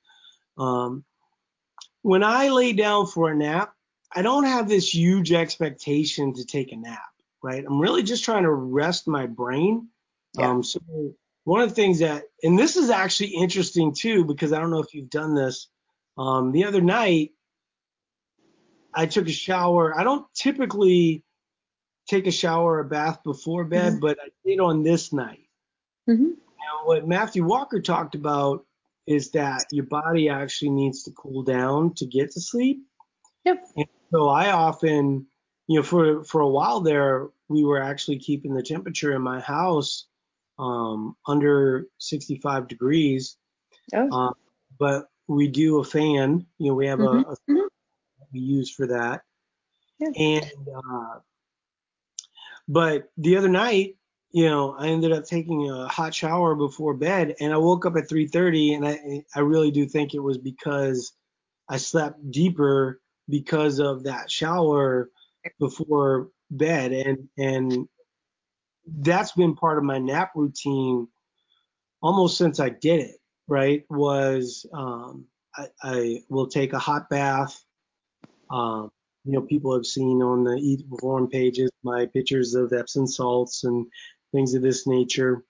Speaker 1: Um, when I lay down for a nap, I don't have this huge expectation to take a nap, right? I'm really just trying to rest my brain.
Speaker 2: Yeah.
Speaker 1: Um, so one of the things that, and this is actually interesting too, because I don't know if you've done this. Um, the other night, I took a shower. I don't typically take a shower or a bath before bed, but I did on this night.
Speaker 2: Mhm.
Speaker 1: Now, what Matthew Walker talked about is that your body actually needs to cool down to get to sleep.
Speaker 2: Yep.
Speaker 1: And so I often, you know, for for a while there, we were actually keeping the temperature in my house um, under 65 degrees.
Speaker 2: Oh.
Speaker 1: Um, but we do a fan. You know, we have
Speaker 2: Mhm.
Speaker 1: a, a
Speaker 2: Mhm.
Speaker 1: we use for that.
Speaker 2: Yeah.
Speaker 1: And uh, but the other night, you know, I ended up taking a hot shower before bed, and I woke up at 3:30, and I I really do think it was because I slept deeper because of that shower before bed, and and that's been part of my nap routine almost since I did it. Right, was um, I, I will take a hot bath. Um, you know, people have seen on the Eat to Perform pages my pictures of Epsom salts and things of this nature.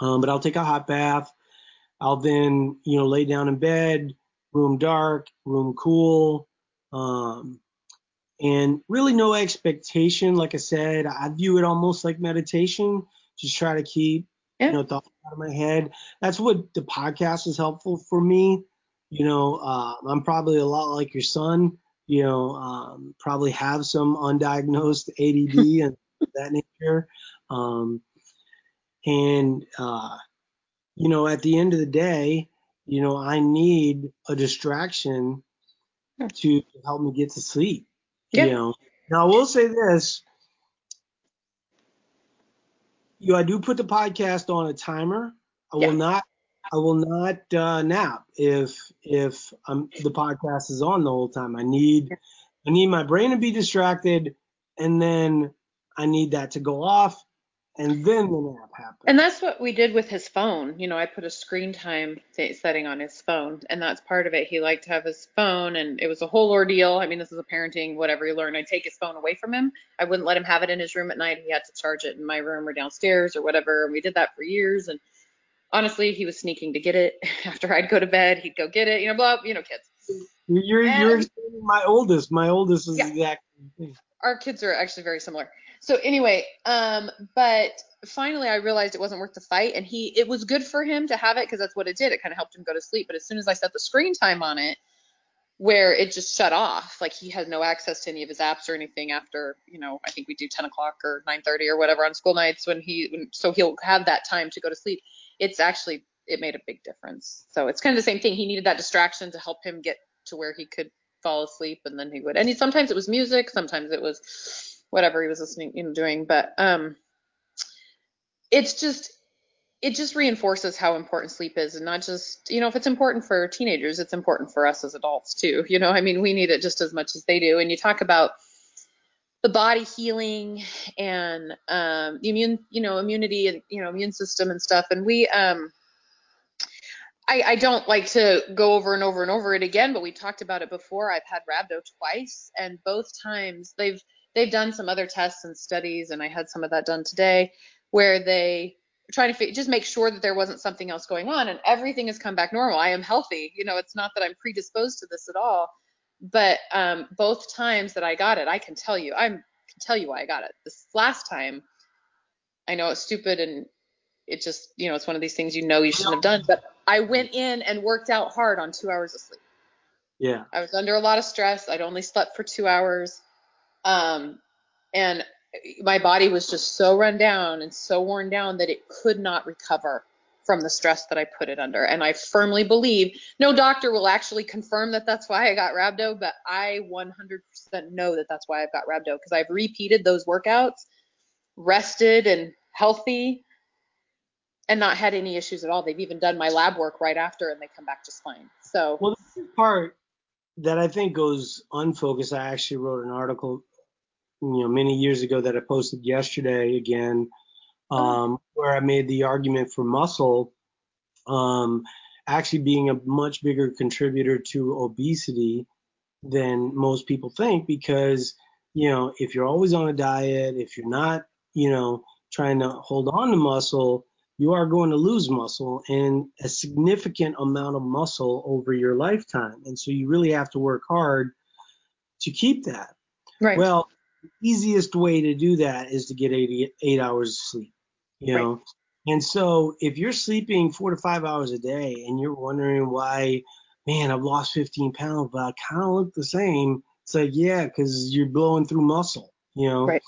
Speaker 1: Um, but I'll take a hot bath. I'll then, you know, lay down in bed, room dark, room cool, um, and really no expectation. Like I said, I view it almost like meditation. Just try to keep,
Speaker 2: Yeah.
Speaker 1: you know, thoughts out of my head. That's what the podcast is helpful for me. You know, uh, I'm probably a lot like your son. You know, um, probably have some undiagnosed ADD and that nature. Um, and uh, you know, at the end of the day, you know, I need a distraction to help me get to sleep.
Speaker 2: Yeah.
Speaker 1: You know, now I will say this. You know, I do put the podcast on a timer. I
Speaker 2: Yeah.
Speaker 1: will not. I will not uh, nap if if um, the podcast is on the whole time. I need I need my brain to be distracted, and then I need that to go off, and then the nap happens.
Speaker 2: And that's what we did with his phone. You know, I put a screen time setting on his phone, and that's part of it. He liked to have his phone, and it was a whole ordeal. I mean, this is a parenting, whatever you learn. I'd take his phone away from him. I wouldn't let him have it in his room at night. He had to charge it in my room or downstairs or whatever. And we did that for years. And honestly, he was sneaking to get it after I'd go to bed. He'd go get it. You know, blah, you know, kids.
Speaker 1: You're
Speaker 2: And-
Speaker 1: you're my oldest. My oldest is
Speaker 2: Yeah.
Speaker 1: the exact same thing.
Speaker 2: our kids are actually very similar. So anyway, um, but finally I realized it wasn't worth the fight, and he it was good for him to have it because that's what it did. It kind of helped him go to sleep. But as soon as I set the screen time on it, where it just shut off, like he had no access to any of his apps or anything after, you know, I think we do 10 o'clock or 9:30 or whatever on school nights when he, when, so he'll have that time to go to sleep. It's actually it made a big difference. So it's kind of the same thing. He needed that distraction to help him get to where he could fall asleep and then he would and he, sometimes it was music sometimes it was whatever he was listening you know doing but um it's just it just reinforces how important sleep is and not just you know if it's important for teenagers it's important for us as adults too you know i mean we need it just as much as they do and you talk about the body healing and um the immune you know immunity and you know immune system and stuff and we um I, I don't like to go over and over and over it again, but we talked about it before. I've had rhabdo twice, and both times they've they've done some other tests and studies, and I had some of that done today, where they trying to just make sure that there wasn't something else going on, and everything has come back normal. I am healthy. You know, it's not that I'm predisposed to this at all, but um, both times that I got it, I can tell you, I'm can tell you why I got it. This last time, I know it's stupid and it just, you know, it's one of these things you know you shouldn't have done, but I went in and worked out hard on two hours of sleep.
Speaker 1: Yeah.
Speaker 2: I was under a lot of stress. I'd only slept for two hours. Um, and my body was just so run down and so worn down that it could not recover from the stress that I put it under. And I firmly believe no doctor will actually confirm that that's why I got rhabdo, but I 100% know that that's why I've got rhabdo because I've repeated those workouts, rested and healthy, and not had any issues at all. They've even done my lab work right after and they come back just fine. So,
Speaker 1: well, the part that I think goes unfocused, I actually wrote an article, you know, many years ago that I posted yesterday again um, oh. where I made the argument for muscle um, actually being a much bigger contributor to obesity than most people think because you know if you're always on a diet if you're not you know trying to hold on to muscle you are going to lose muscle and a significant amount of muscle over your lifetime. And so you really have to work hard to keep that.
Speaker 2: Right.
Speaker 1: Well the easiest way to do that is to get eight, eight hours of sleep you know. And so if you're sleeping four to five hours a day and you're wondering why, man, I've lost 15 pounds, but I kind of look the same. It's like, yeah, because you're blowing through muscle, you know.
Speaker 2: Right.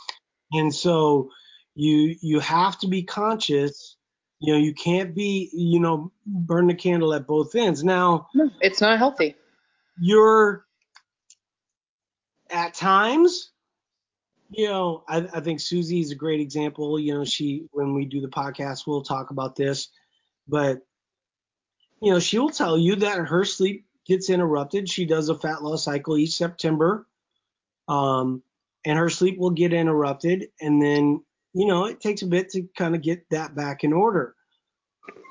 Speaker 1: And so you you have to be conscious. You know, you can't be, you know, burn the candle at both ends. Now,
Speaker 2: no, it's not healthy.
Speaker 1: You're at times you know, I, I think Susie is a great example. You know, she when we do the podcast, we'll talk about this, but you know, she will tell you that her sleep gets interrupted. She does a fat loss cycle each September, um, and her sleep will get interrupted, and then you know, it takes a bit to kind of get that back in order.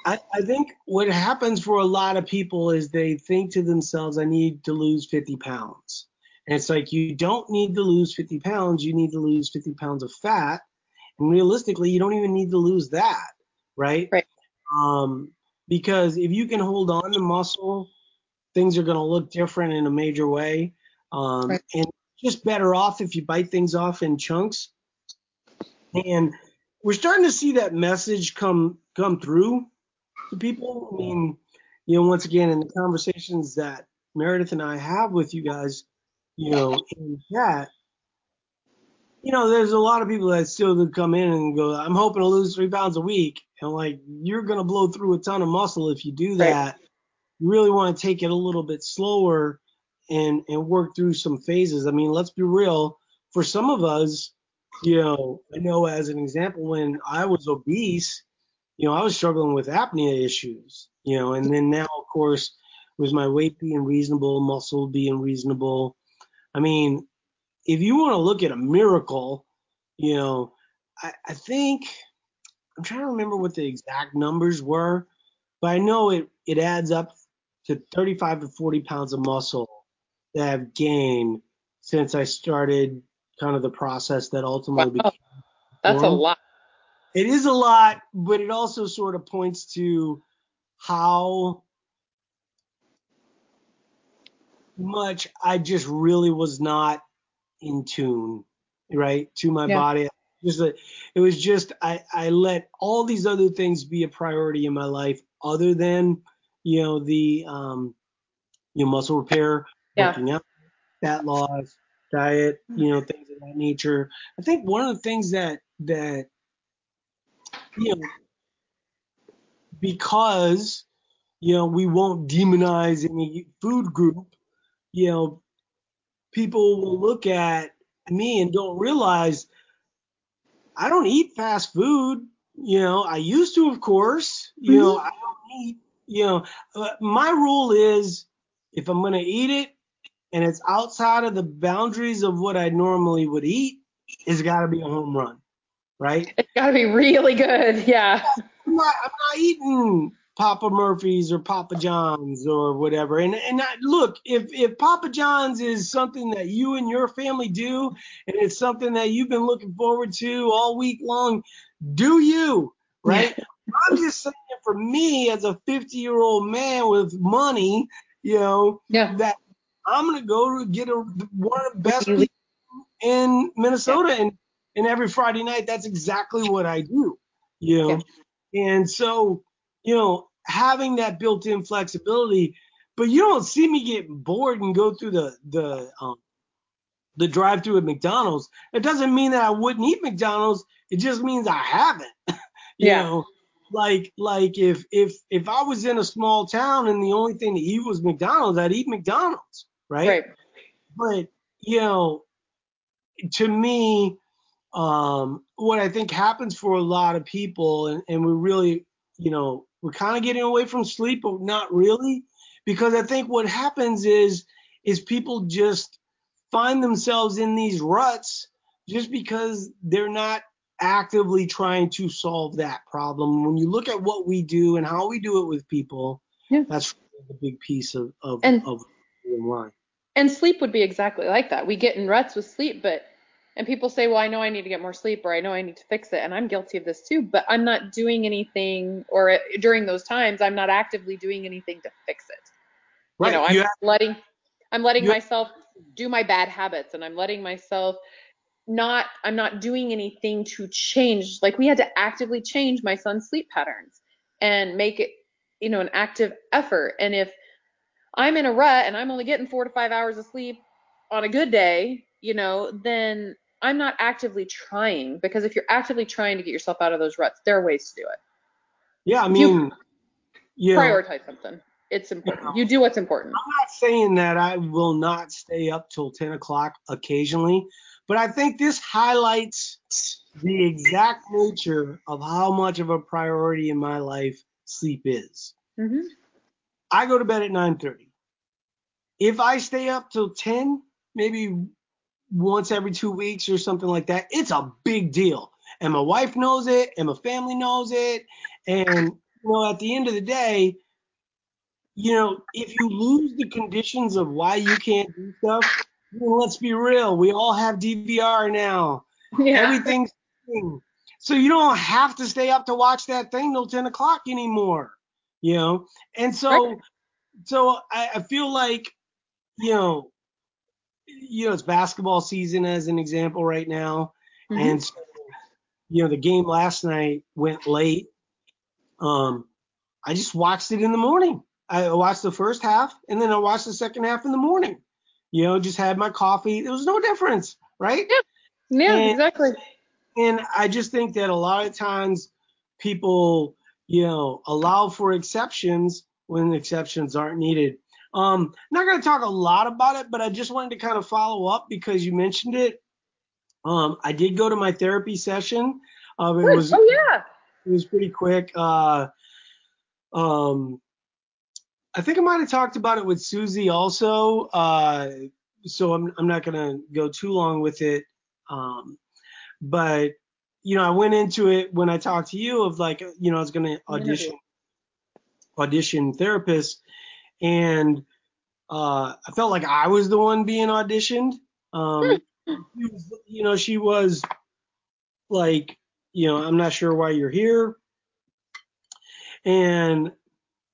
Speaker 1: I, I think what happens for a lot of people is they think to themselves, I need to lose 50 pounds. And it's like you don't need to lose 50 pounds, you need to lose 50 pounds of fat. And realistically, you don't even need to lose that, right?
Speaker 2: Right.
Speaker 1: Um, because if you can hold on to muscle, things are going to look different in a major way. Um, right. And just better off if you bite things off in chunks. And we're starting to see that message come come through to people. I mean, you know, once again, in the conversations that Meredith and I have with you guys, you know, in chat, you know, there's a lot of people that still do come in and go, I'm hoping to lose three pounds a week. And like, you're going to blow through a ton of muscle if you do that. Right. You really want to take it a little bit slower and, and work through some phases. I mean, let's be real. For some of us, you know, I know as an example, when I was obese, you know, I was struggling with apnea issues, you know, and then now, of course, with my weight being reasonable, muscle being reasonable, I mean, if you want to look at a miracle, you know, I, I think I'm trying to remember what the exact numbers were, but I know it it adds up to 35 to 40 pounds of muscle that I've gained since I started kind of the process that ultimately wow. became.
Speaker 2: That's a lot.
Speaker 1: It is a lot, but it also sort of points to how much I just really was not in tune, right, to my yeah. body. Just a, it was just I I let all these other things be a priority in my life other than you know the um you know muscle repair, yeah. working out, fat loss, diet, you know things of that nature. I think one of the things that that you know because you know we won't demonize any food group you know, people will look at me and don't realize I don't eat fast food. You know, I used to, of course. You mm-hmm. know, I don't eat. You know, uh, my rule is if I'm gonna eat it and it's outside of the boundaries of what I normally would eat, it's got to be a home run, right?
Speaker 2: It's got to be really good, yeah.
Speaker 1: I'm not, I'm not eating Papa Murphy's or Papa John's or whatever. And and I, look, if if Papa John's is something that you and your family do, and it's something that you've been looking forward to all week long, do you, right? Yeah. I'm just saying for me as a 50 year old man with money, you know,
Speaker 2: yeah.
Speaker 1: that I'm gonna go to get a one of the best in Minnesota, yeah. and and every Friday night, that's exactly what I do. You know, yeah. and so you know, having that built-in flexibility, but you don't see me get bored and go through the the um, the drive-through at McDonald's. It doesn't mean that I wouldn't eat McDonald's. It just means I haven't. you yeah. know, like like if if if I was in a small town and the only thing to eat was McDonald's, I'd eat McDonald's, right?
Speaker 2: Right.
Speaker 1: But you know, to me, um, what I think happens for a lot of people, and, and we're really, you know, we're kind of getting away from sleep, but not really, because I think what happens is is people just find themselves in these ruts just because they're not actively trying to solve that problem. When you look at what we do and how we do it with people, yeah. that's the big piece of of,
Speaker 2: and,
Speaker 1: of why.
Speaker 2: And sleep would be exactly like that. We get in ruts with sleep, but and people say, well, I know I need to get more sleep or I know I need to fix it, and I'm guilty of this too. But I'm not doing anything, or uh, during those times, I'm not actively doing anything to fix it. Right. You know, I'm you have, letting I'm letting myself do my bad habits, and I'm letting myself not I'm not doing anything to change. Like we had to actively change my son's sleep patterns and make it, you know, an active effort. And if I'm in a rut and I'm only getting four to five hours of sleep on a good day, you know, then I'm not actively trying because if you're actively trying to get yourself out of those ruts, there are ways to do it.
Speaker 1: Yeah, I mean,
Speaker 2: you, prioritize something. It's important. You do what's important.
Speaker 1: I'm not saying that I will not stay up till 10 o'clock occasionally, but I think this highlights the exact nature of how much of a priority in my life sleep is.
Speaker 2: Mm-hmm.
Speaker 1: I go to bed at 9:30. If I stay up till 10, maybe once every two weeks or something like that, it's a big deal. And my wife knows it, and my family knows it. And you know, at the end of the day, you know, if you lose the conditions of why you can't do stuff, well, let's be real. We all have DVR now. Yeah. Everything's so you don't have to stay up to watch that thing till 10 o'clock anymore. You know, and so right. so I, I feel like you know you know it's basketball season as an example right now, mm-hmm. and so, you know the game last night went late. Um, I just watched it in the morning. I watched the first half and then I watched the second half in the morning you know, just had my coffee. There was no difference, right?
Speaker 2: Yeah, yeah and, exactly.
Speaker 1: And I just think that a lot of times people, you know, allow for exceptions when exceptions aren't needed. Um, not going to talk a lot about it, but I just wanted to kind of follow up because you mentioned it. Um, I did go to my therapy session. Um, it was,
Speaker 2: oh yeah,
Speaker 1: it was pretty quick. Uh, um, I think I might have talked about it with Susie also. Uh, so I'm I'm not gonna go too long with it. Um, but you know, I went into it when I talked to you of like, you know, I was gonna audition audition therapist, and uh, I felt like I was the one being auditioned. Um, you know, she was like, you know, I'm not sure why you're here. And,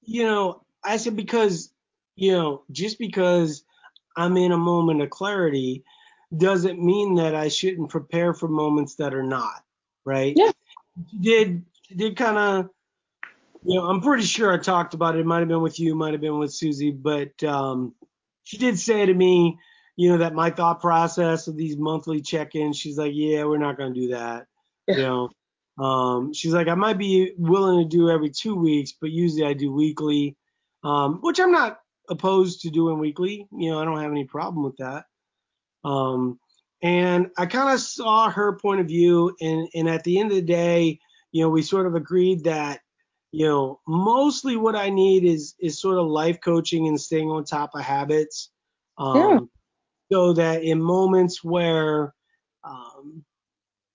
Speaker 1: you know, I said because you know just because I'm in a moment of clarity doesn't mean that I shouldn't prepare for moments that are not, right?
Speaker 2: Yeah.
Speaker 1: She did she did kind of you know, I'm pretty sure I talked about it. It might have been with you, might have been with Susie, but um, she did say to me, you know, that my thought process of these monthly check-ins, she's like, yeah, we're not going to do that. Yeah. You know, um, she's like, I might be willing to do every two weeks, but usually I do weekly um, which I'm not opposed to doing weekly. You know, I don't have any problem with that. Um, and I kind of saw her point of view, and, and at the end of the day, you know, we sort of agreed that, you know, mostly what I need is is sort of life coaching and staying on top of habits. Um, yeah. So that in moments where, um,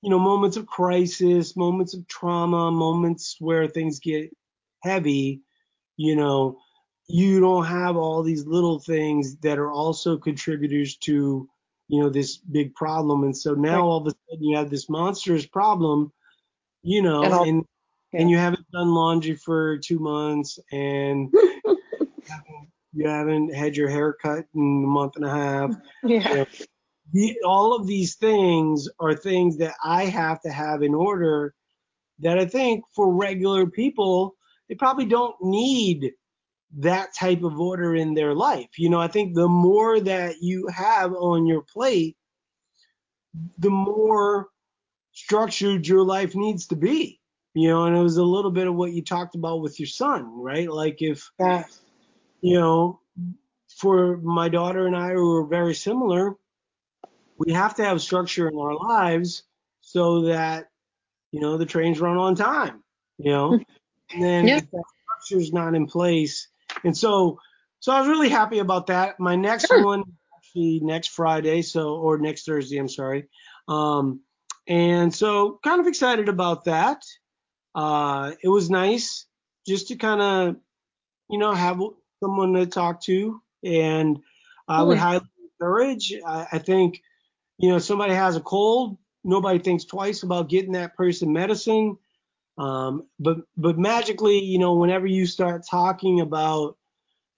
Speaker 1: you know, moments of crisis, moments of trauma, moments where things get heavy, you know, you don't have all these little things that are also contributors to you know this big problem and so now all of a sudden you have this monstrous problem you know and, yeah. and you haven't done laundry for two months and you, haven't, you haven't had your hair cut in a month and a half
Speaker 2: yeah
Speaker 1: you, know, the, all of these things are things that I have to have in order that I think for regular people, they probably don't need that type of order in their life. You know, I think the more that you have on your plate, the more structured your life needs to be. You know, and it was a little bit of what you talked about with your son, right? Like if,
Speaker 2: yeah.
Speaker 1: you know, for my daughter and I who are very similar, we have to have structure in our lives so that, you know, the trains run on time, you know, and then
Speaker 2: Yeah.
Speaker 1: if that structure's not in place. And so, so I was really happy about that. My next
Speaker 2: Sure.
Speaker 1: one actually next Friday, so, or next Thursday, I'm sorry. Um, and so kind of excited about that. Uh, it was nice just to kind of, you know, have someone to talk to and I would highly encourage, I, I think, you know, somebody has a cold, nobody thinks twice about getting that person medicine. Um, but but magically, you know, whenever you start talking about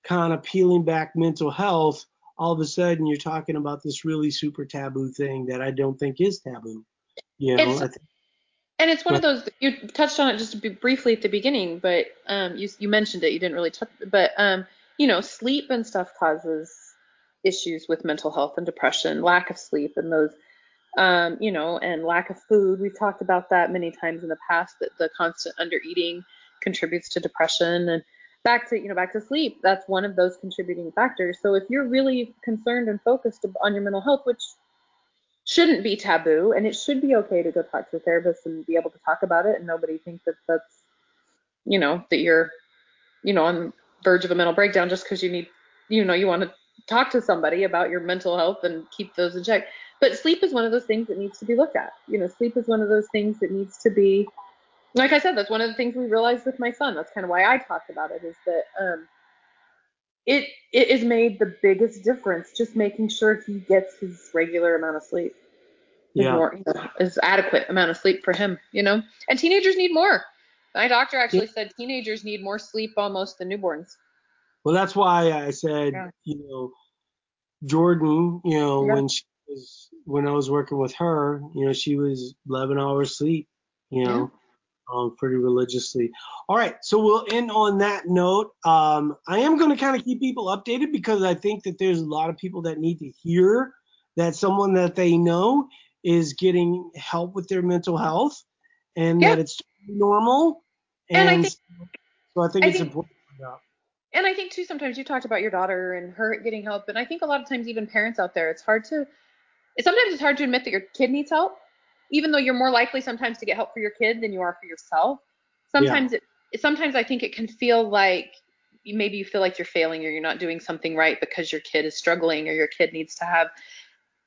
Speaker 1: kind of peeling back mental health, all of a sudden you're talking about this really super taboo thing that I don't think is taboo. You know,
Speaker 2: It's-
Speaker 1: I think,
Speaker 2: And it's one of those you touched on it just briefly at the beginning, but um, you you mentioned it. You didn't really touch, but um, you know, sleep and stuff causes issues with mental health and depression, lack of sleep, and those, um, you know, and lack of food. We've talked about that many times in the past. That the constant under eating contributes to depression, and back to you know back to sleep. That's one of those contributing factors. So if you're really concerned and focused on your mental health, which shouldn't be taboo and it should be okay to go talk to a therapist and be able to talk about it and nobody thinks that that's you know that you're you know on the verge of a mental breakdown just because you need you know you want to talk to somebody about your mental health and keep those in check. But sleep is one of those things that needs to be looked at. You know sleep is one of those things that needs to be like i said that's one of the things we realized with my son. That's kind of why i talked about it is that um it it has made the biggest difference just making sure he gets his regular amount of sleep
Speaker 1: yeah.
Speaker 2: more you know, is adequate amount of sleep for him, you know. And teenagers need more. My doctor actually said teenagers need more sleep almost than newborns.
Speaker 1: Well, that's why I said,
Speaker 2: Yeah.
Speaker 1: you know, Jordan, you know,
Speaker 2: Yeah.
Speaker 1: when she was, when I was working with her, you know, she was 11 hours sleep, you know, um, pretty religiously. All right. So we'll end on that note. Um, I am going to kind of keep people updated because I think that there's a lot of people that need to hear that someone that they know is getting help with their mental health and
Speaker 2: Yeah.
Speaker 1: that it's normal.
Speaker 2: And I think-
Speaker 1: so I think
Speaker 2: I
Speaker 1: it's
Speaker 2: think-
Speaker 1: important.
Speaker 2: And I think too sometimes you talked about your daughter and her getting help, and I think a lot of times even parents out there, it's hard to sometimes it's hard to admit that your kid needs help, even though you're more likely sometimes to get help for your kid than you are for yourself. Sometimes it sometimes I think it can feel like maybe you feel like you're failing or you're not doing something right because your kid is struggling or your kid needs to have,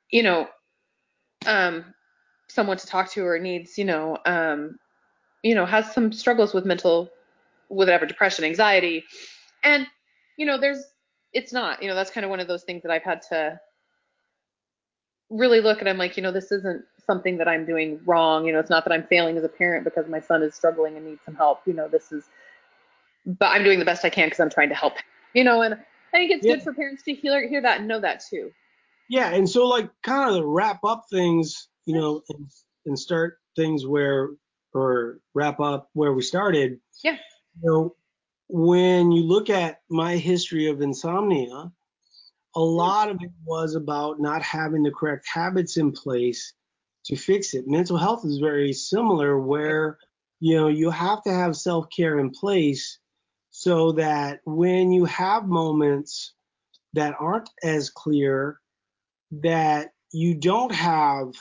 Speaker 2: you know, um, someone to talk to or needs, you know, um, you know, has some struggles with mental, whatever, depression, anxiety, and you know, there's, it's not, you know, that's kind of one of those things that I've had to really look at. I'm like, you know, this isn't something that I'm doing wrong. You know, it's not that I'm failing as a parent because my son is struggling and needs some help. You know, this is, but I'm doing the best I can because I'm trying to help. You know, and I think it's
Speaker 1: Yeah.
Speaker 2: good for parents to hear hear that and know that too.
Speaker 1: Yeah, and so like kind of to wrap up things, you know, and, and start things where or wrap up where we started.
Speaker 2: Yeah.
Speaker 1: You know, when you look at my history of insomnia, a mm. lot of it was about not having the correct habits in place to fix it. Mental health is very similar where, you know, you have to have self-care in place so that when you have moments that aren't as clear, that you don't have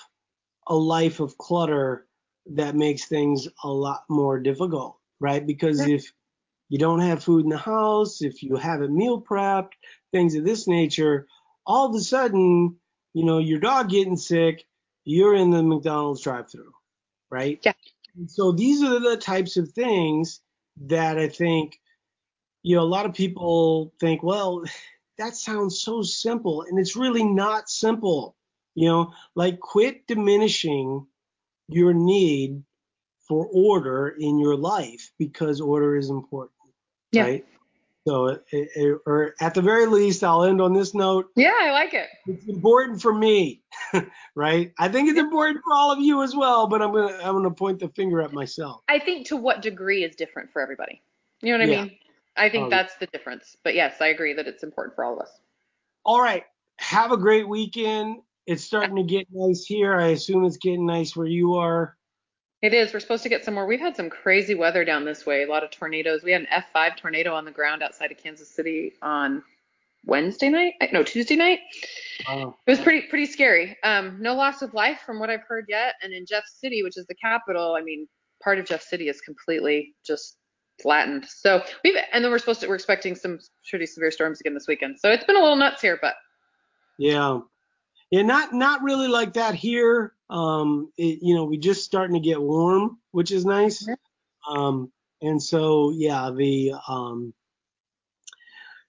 Speaker 1: a life of clutter that makes things a lot more difficult, right? Because if you don't have food in the house, if you haven't meal prepped, things of this nature, all of a sudden, you know, your dog getting sick, you're in the McDonald's drive-through, right?
Speaker 2: Yeah.
Speaker 1: And so these are the types of things that I think, you know, a lot of people think, well, that sounds so simple, and it's really not simple. You know, like quit diminishing your need for order in your life because order is important,
Speaker 2: Yeah.
Speaker 1: right? So, it, it, or at the very least, I'll end on this note.
Speaker 2: Yeah, I like it.
Speaker 1: It's important for me, right? I think it's important for all of you as well, but I'm gonna I'm gonna point the finger at myself.
Speaker 2: I think to what degree is different for everybody. You know what I
Speaker 1: Yeah.
Speaker 2: mean? I think
Speaker 1: Um,
Speaker 2: that's the difference. But yes, I agree that it's important for all of us.
Speaker 1: All right. Have a great weekend. It's starting to get nice here. I assume it's getting nice where you are.
Speaker 2: It is. We're supposed to get some more. We've had some crazy weather down this way. A lot of tornadoes. We had an F5 tornado on the ground outside of Kansas City on Wednesday night. No, Tuesday night.
Speaker 1: Uh,
Speaker 2: It was pretty pretty scary. Um, no loss of life from what I've heard yet. And in Jeff City, which is the capital, I mean, part of Jeff City is completely just flattened. So we've and then we're supposed to we're expecting some pretty severe storms again this weekend. So it's been a little nuts here, but
Speaker 1: yeah. Yeah, not not really like that here. Um, it, you know, we just starting to get warm, which is nice. Um, and so yeah, the um,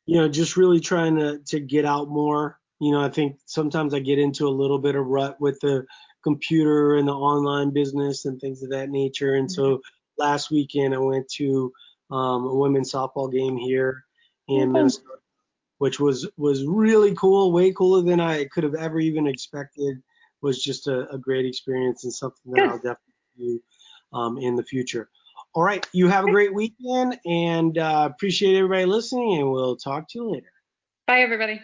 Speaker 1: you know, just really trying to to get out more. You know, I think sometimes I get into a little bit of rut with the computer and the online business and things of that nature. And so last weekend I went to um, a women's softball game here in. Minnesota, which was was really cool, way cooler than I could have ever even expected. Was just a, a great experience and something that
Speaker 2: Good.
Speaker 1: I'll definitely do um, in the future. All right, you have a great weekend and uh, appreciate everybody listening, and we'll talk to you later.
Speaker 2: bye everybody.